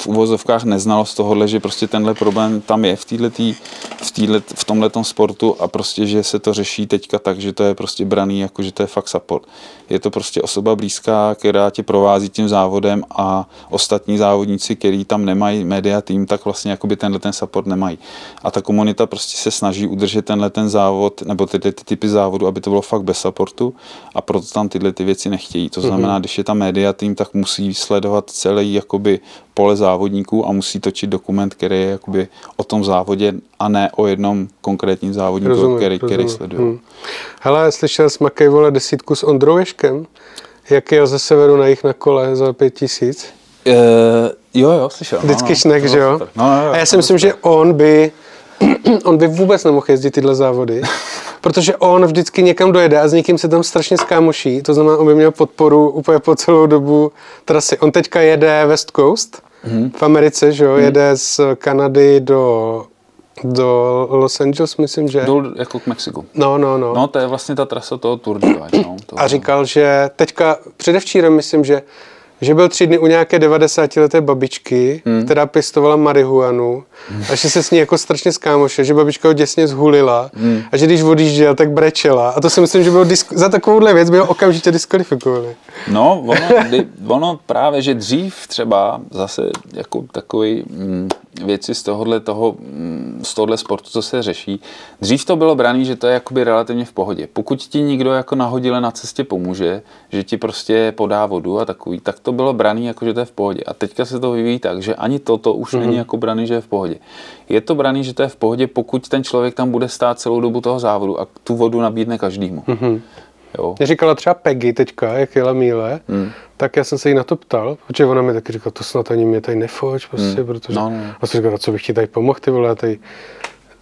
Speaker 2: v uvozovkách neznalost tohohle, že prostě tenhle problém tam je v, týhletý, v, týhlet, v tomhletom sportu a prostě, že se to řeší teďka tak, že to je prostě braný, jako že to je fakt support. Je to prostě osoba blízká, která tě provází tím závodem a ostatní závodníci, který tam nemají media tým, tak vlastně jakoby tenhle ten support nemají. A ta komunita prostě se snaží udržet tenhle ten závod, nebo tyhle ty typy závodu, aby to bylo fakt bez supportu a proto tam tyhle ty věci nechtějí. To znamená, když je tam media tým, tak musí sledovat celý jakoby pole závodníků a musí točit dokument, který je jakoby o tom závodě a ne o jednom konkrétním závodníku,
Speaker 1: Rozumím,
Speaker 2: který, který
Speaker 1: rozumím.
Speaker 2: sleduje.
Speaker 1: Hm. Hele, slyšel jsi Makej vole desítku s Ondrou Ješkem? Jak jel ze severu na jich na kole za pět tisíc?
Speaker 2: Uh, jo, jo, slyšel.
Speaker 1: Vždycky
Speaker 2: no,
Speaker 1: šnek,
Speaker 2: to
Speaker 1: že jo?
Speaker 2: No, no, jo,
Speaker 1: A já si myslím,
Speaker 2: super.
Speaker 1: že on by, on by vůbec nemohl jezdit tyhle závody, protože on vždycky někam dojede a s někým se tam strašně skámoší, to znamená, on by měl podporu úplně po celou dobu trasy. On teďka jede West Coast
Speaker 2: Mhm.
Speaker 1: v Americe, že jo, jede z Kanady do, do Los Angeles, myslím, že.
Speaker 2: Jdou jako k Mexiku.
Speaker 1: No, no, no.
Speaker 2: No, to je vlastně ta trasa toho Tour no. To,
Speaker 1: A říkal, že teďka, předevčírem myslím, že, že byl tři dny u nějaké 90-leté babičky, hmm. která pěstovala marihuanu a že se s ní jako strašně skámošil, že babička ho děsně zhulila hmm. a že když odjížděl, tak brečela. A to si myslím, že bylo disk- za takovouhle věc bylo okamžitě diskvalifikovali.
Speaker 2: No, ono, kdy, ono právě, že dřív třeba zase jako takový mm, věci z tohohle, toho, mm, z tohohle sportu, co se řeší, dřív to bylo braný, že to je jakoby relativně v pohodě. Pokud ti někdo jako nahodile na cestě pomůže, že ti prostě podá vodu a takový, tak to bylo braný jako, že to je v pohodě. A teďka se to vyvíjí tak, že ani toto už mm-hmm. není jako braný, že je v pohodě. Je to braný, že to je v pohodě, pokud ten člověk tam bude stát celou dobu toho závodu a tu vodu nabídne každému. Mm-hmm. Jo.
Speaker 1: Mě říkala třeba Peggy teďka, jak jela míle, hmm. tak já jsem se jí na to ptal, protože ona mi taky říkala, to snad ani mě tady nefoč, prostě, hmm. protože...
Speaker 2: No, no.
Speaker 1: A jsem říkal, co bych ti tady pomohl, ty vole, tady...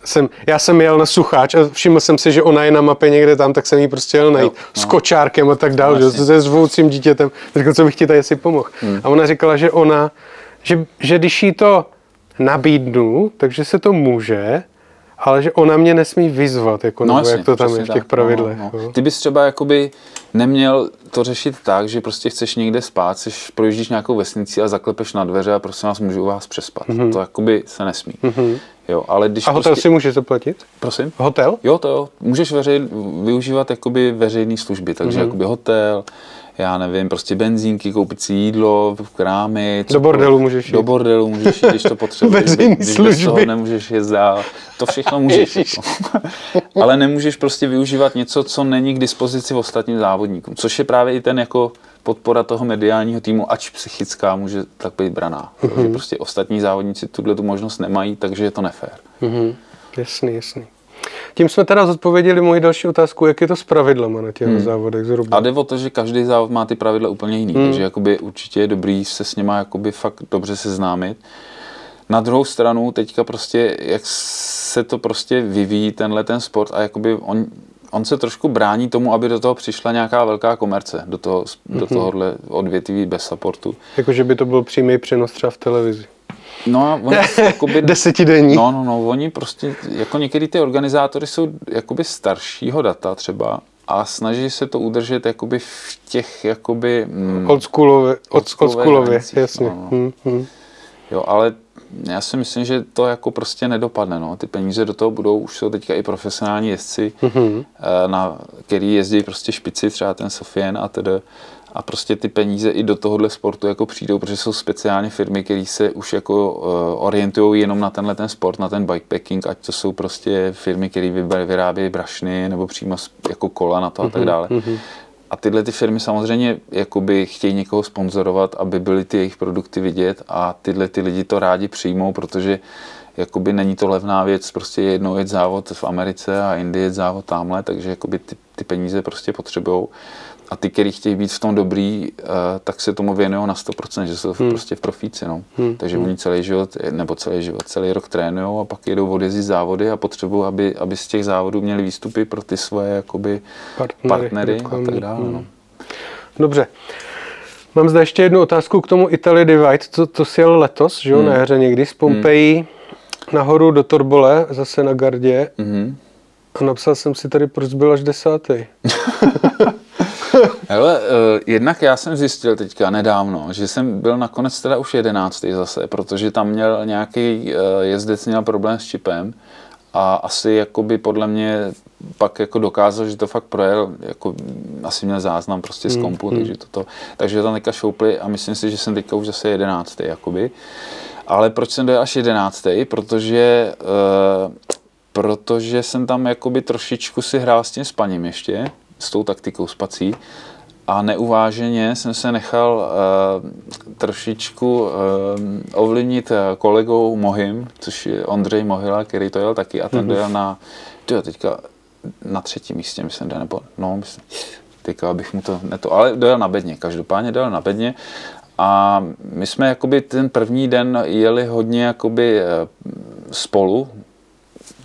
Speaker 1: Jsem, já jsem jel na sucháč a všiml jsem si, že ona je na mapě někde tam, tak jsem jí prostě jel najít
Speaker 2: Jo,
Speaker 1: no.
Speaker 2: no.
Speaker 1: s kočárkem a tak dále,
Speaker 2: No,
Speaker 1: že, se zvoucím dítětem. Říkal, co bych ti tady asi pomohl. Hmm. A ona říkala, že ona, že, že když jí to nabídnu, takže se to může, ale že ona mě nesmí vyzvat, jako, nebo jak to tam je v těch
Speaker 2: tak.
Speaker 1: pravidlech.
Speaker 2: No, no,
Speaker 1: jo.
Speaker 2: no. Ty bys třeba jakoby neměl to řešit tak, že prostě chceš někde spát, chceš, projíždíš nějakou vesnici a zaklepeš na dveře a prosím vás, můžu u vás přespat. Mm-hmm. To jakoby se nesmí. Mm-hmm. Jo, ale když
Speaker 1: A hotel
Speaker 2: prostě...
Speaker 1: si může zaplatit?
Speaker 2: Prosím?
Speaker 1: Hotel?
Speaker 2: Jo, to jo. Můžeš veřej, využívat jakoby veřejné služby, takže mm-hmm. jakoby hotel, já nevím, prostě benzínky, koupit si jídlo, krámy.
Speaker 1: Do bordelu můžeš jít.
Speaker 2: Do bordelu můžeš jít, když to potřebuješ.
Speaker 1: Veřejný
Speaker 2: když bez
Speaker 1: služby.
Speaker 2: toho nemůžeš jít dál. To všechno můžeš. Jako. Ale nemůžeš prostě využívat něco, co není k dispozici ostatním závodníkům. Což je právě i ten jako podpora toho mediálního týmu, ač psychická, může tak být braná.
Speaker 1: Mhm.
Speaker 2: Mm-hmm. Prostě ostatní závodníci tuhle tu možnost nemají, takže je to nefér.
Speaker 1: Mhm. Jasný, jasný. Tím jsme teda zodpověděli moji další otázku, jak je to s pravidlama na těch závodech zhruba.
Speaker 2: A jde o to, že každý závod má ty pravidla úplně jiný,
Speaker 1: Hmm.
Speaker 2: takže jakoby určitě je dobrý se s něma jakoby fakt dobře seznámit. Na druhou stranu teďka prostě, jak se to prostě vyvíjí tenhle ten sport a jakoby on, on se trošku brání tomu, aby do toho přišla nějaká velká komerce, do, toho, do tohohle odvětví bez supportu.
Speaker 1: Jako, že by to byl přímý přenos třeba v televizi.
Speaker 2: No a oni jakoby,
Speaker 1: Desetidenní.
Speaker 2: No, no, no, oni prostě, jako některý ty organizátory jsou jakoby staršího data třeba a snaží se to udržet jakoby v těch jakoby... Mm,
Speaker 1: Oldschoolově,
Speaker 2: Oldschoolové
Speaker 1: oldschoolově,
Speaker 2: hranicích,
Speaker 1: jasně.
Speaker 2: no, no.
Speaker 1: Hmm, hmm.
Speaker 2: jo, ale já si myslím, že to jako prostě nedopadne, no. Ty peníze do toho budou, už jsou teďka i profesionální jezdci,
Speaker 1: Mhm.
Speaker 2: eh, na který jezdí prostě špici, třeba ten Sofien a tedy. A prostě ty peníze i do tohohle sportu jako přijdou, protože jsou speciálně firmy, které se už jako uh, orientují jenom na tenhle ten sport, na ten bikepacking, ať to jsou prostě firmy, které vyrábějí brašny nebo přímo jako kola na to a tak dále. A tyhle ty firmy samozřejmě jakoby chtějí někoho sponzorovat, aby byly ty jejich produkty vidět a tyhle ty lidi to rádi přijmou, protože jakoby není to levná věc, prostě jednou jet závod v Americe a jindy jet závod tamhle, takže jakoby ty, ty peníze prostě potřebují. A ty, kteří chtějí být v tom dobrý, eh, tak se tomu věnují na 100%, že jsou hmm. prostě v profíci. No. Hmm. Takže oni celý život, nebo celý život, celý rok trénují a pak jedou odjezdit závody a potřebují, aby, aby z těch závodů měli výstupy pro ty svoje jakoby,
Speaker 1: Partnery,
Speaker 2: partnery a tak dále.
Speaker 1: Hmm.
Speaker 2: No.
Speaker 1: Dobře. Mám zde ještě jednu otázku k tomu Italy Divide. To, to si jel letos, že jo,
Speaker 2: Hmm.
Speaker 1: na jaře někdy z Pompeji nahoru do Torbole, zase na Gardě.
Speaker 2: Mhm.
Speaker 1: A napsal jsem si tady, proč byl až desátý.
Speaker 2: Hele, uh, jednak já jsem zjistil teďka nedávno, že jsem byl nakonec teda už jedenáctý zase, protože tam měl nějaký uh, jezdec měl problém s čipem a asi jakoby podle mě pak jako dokázal, že to fakt projel, jako mm, asi měl záznam prostě z kompu, takže toto, takže tam teďka šoupli a myslím si, že jsem teďka už zase jedenáctý jakoby. Ale proč jsem dojel až jedenáctý? Protože uh, protože jsem tam jakoby trošičku si hrál s tím spaním ještě, s tou taktikou spací. A neuváženě jsem se nechal uh, trošičku uh, ovlivnit eh, kolegou Mohim, což je Ondřej Mohila, který to jel taky a ten dojel na, tyjo, teďka na třetím místě, myslím, jde, nebo no, myslím, teďka abych mu to neto, ale dojel na bedně, každopádně dojel na bedně. A my jsme jakoby ten první den jeli hodně jakoby spolu,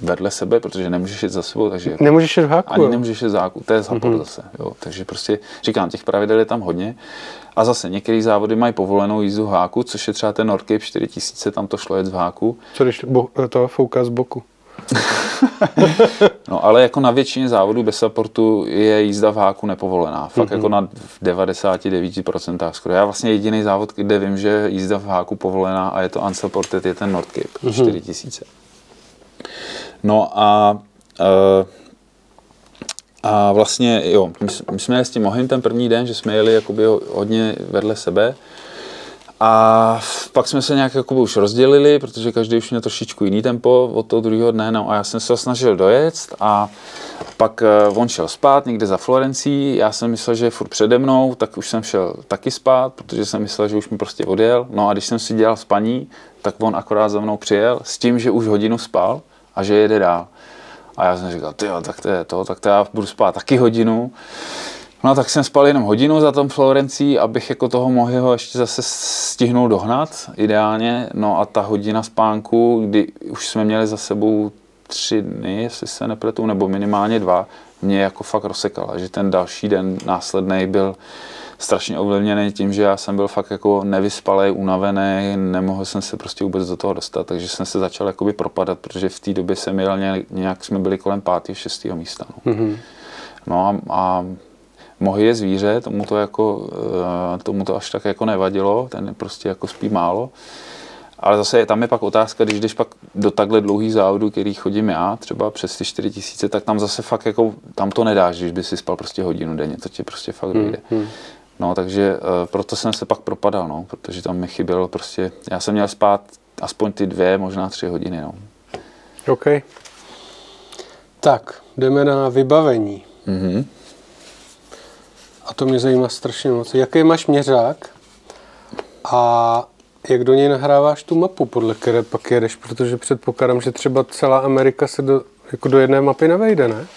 Speaker 2: vedle sebe, protože nemůžeš jít za sebou, takže
Speaker 1: Nemůžeš jít v háku,
Speaker 2: ani
Speaker 1: jo?
Speaker 2: nemůžeš jít záku, to je zápor mm-hmm. zase. Jo. Takže prostě říkám, těch pravidel je tam hodně. A zase některé závody mají povolenou jízdu v háku, což je třeba ten Nordcape 4000, tam to šlo jet v háku.
Speaker 1: Co když bo, to fouká z boku?
Speaker 2: No ale jako na většině závodů bez supportu je jízda v háku nepovolená. Fakt mm-hmm. jako na v 99% skoro. Já vlastně jediný závod, kde vím, že jízda v háku povolená a je to unsupported, je ten Nordcape mm-hmm. 4000. No a uh, a vlastně, jo, my, jsme jeli s tím Mohim ten první den, že jsme jeli jakoby ho- hodně vedle sebe. A pak jsme se nějak jakoby už rozdělili, protože každý už měl trošičku jiný tempo od toho druhého dne. No a já jsem se snažil dojet a pak eh, on šel spát někde za Florencí. Já jsem myslel, že je furt přede mnou, tak už jsem šel taky spát, protože jsem myslel, že už mi prostě odjel. No a když jsem si dělal spaní, tak on akorát za mnou přijel s tím, že už hodinu spal a že jede dál. A já jsem říkal, ty tak to je to, tak to já budu spát taky hodinu. No tak jsem spal jenom hodinu za tom Florencí, abych jako toho mohl ještě zase stihnul dohnat ideálně. No a ta hodina spánku, kdy už jsme měli za sebou tři dny, jestli se nepletu, nebo minimálně dva, mě jako fakt rozsekala, že ten další den následný byl strašně ovlivněný tím, že já jsem byl fakt jako nevyspalý, unavený, nemohl jsem se prostě vůbec do toho dostat, takže jsem se začal jakoby propadat, protože v té době jsem jel nějak, jsme byli kolem 5. 6. místa. No.
Speaker 1: Mhm.
Speaker 2: No a, a mohy je zvíře, tomu to, jako, eh, tomu to až tak jako nevadilo, ten prostě jako spí málo. Ale zase je, tam je pak otázka, když jdeš pak do takhle dlouhý závodu, který chodím já, třeba přes ty 4 tisíce, tak tam zase fakt jako, tam to nedáš, když by si spal prostě hodinu denně, to ti prostě fakt dojde.
Speaker 1: Hmm.
Speaker 2: No, takže uh, proto jsem se pak propadal, no, protože tam mi chybělo prostě, já jsem měl spát aspoň ty dvě, možná tři hodiny, no.
Speaker 1: OK. Tak, jdeme na vybavení.
Speaker 2: Mhm.
Speaker 1: A to mě zajímá strašně moc. Jaký máš měřák a jak do něj nahráváš tu mapu, podle které pak jedeš, protože předpokládám, že třeba celá Amerika se do, jako do jedné mapy nevejde, ne?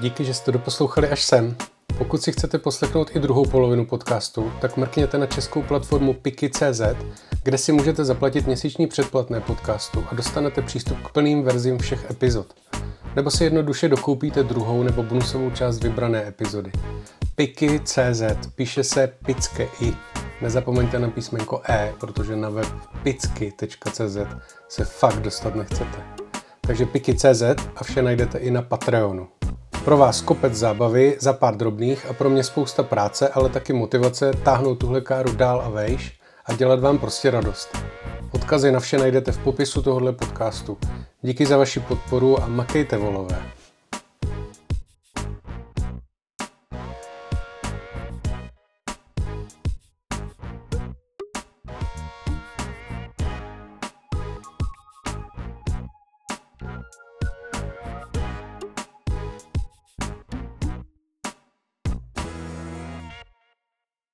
Speaker 1: Díky, že jste doposlouchali až sem. Pokud si chcete poslechnout i druhou polovinu podcastu, tak mrkněte na českou platformu Piki.cz, kde si můžete zaplatit měsíční předplatné podcastu a dostanete přístup k plným verzím všech epizod. Nebo si jednoduše dokoupíte druhou nebo bonusovou část vybrané epizody. Piki.cz píše se pické i. Nezapomeňte na písmenko E, protože na web picky.cz se fakt dostat nechcete. Takže Piki.cz a vše najdete i na Patreonu. Pro vás kopec zábavy za pár drobných a pro mě spousta práce, ale taky motivace táhnout tuhle káru dál a vejš a dělat vám prostě radost. Odkazy na vše najdete v popisu tohohle podcastu. Díky za vaši podporu a makejte volové.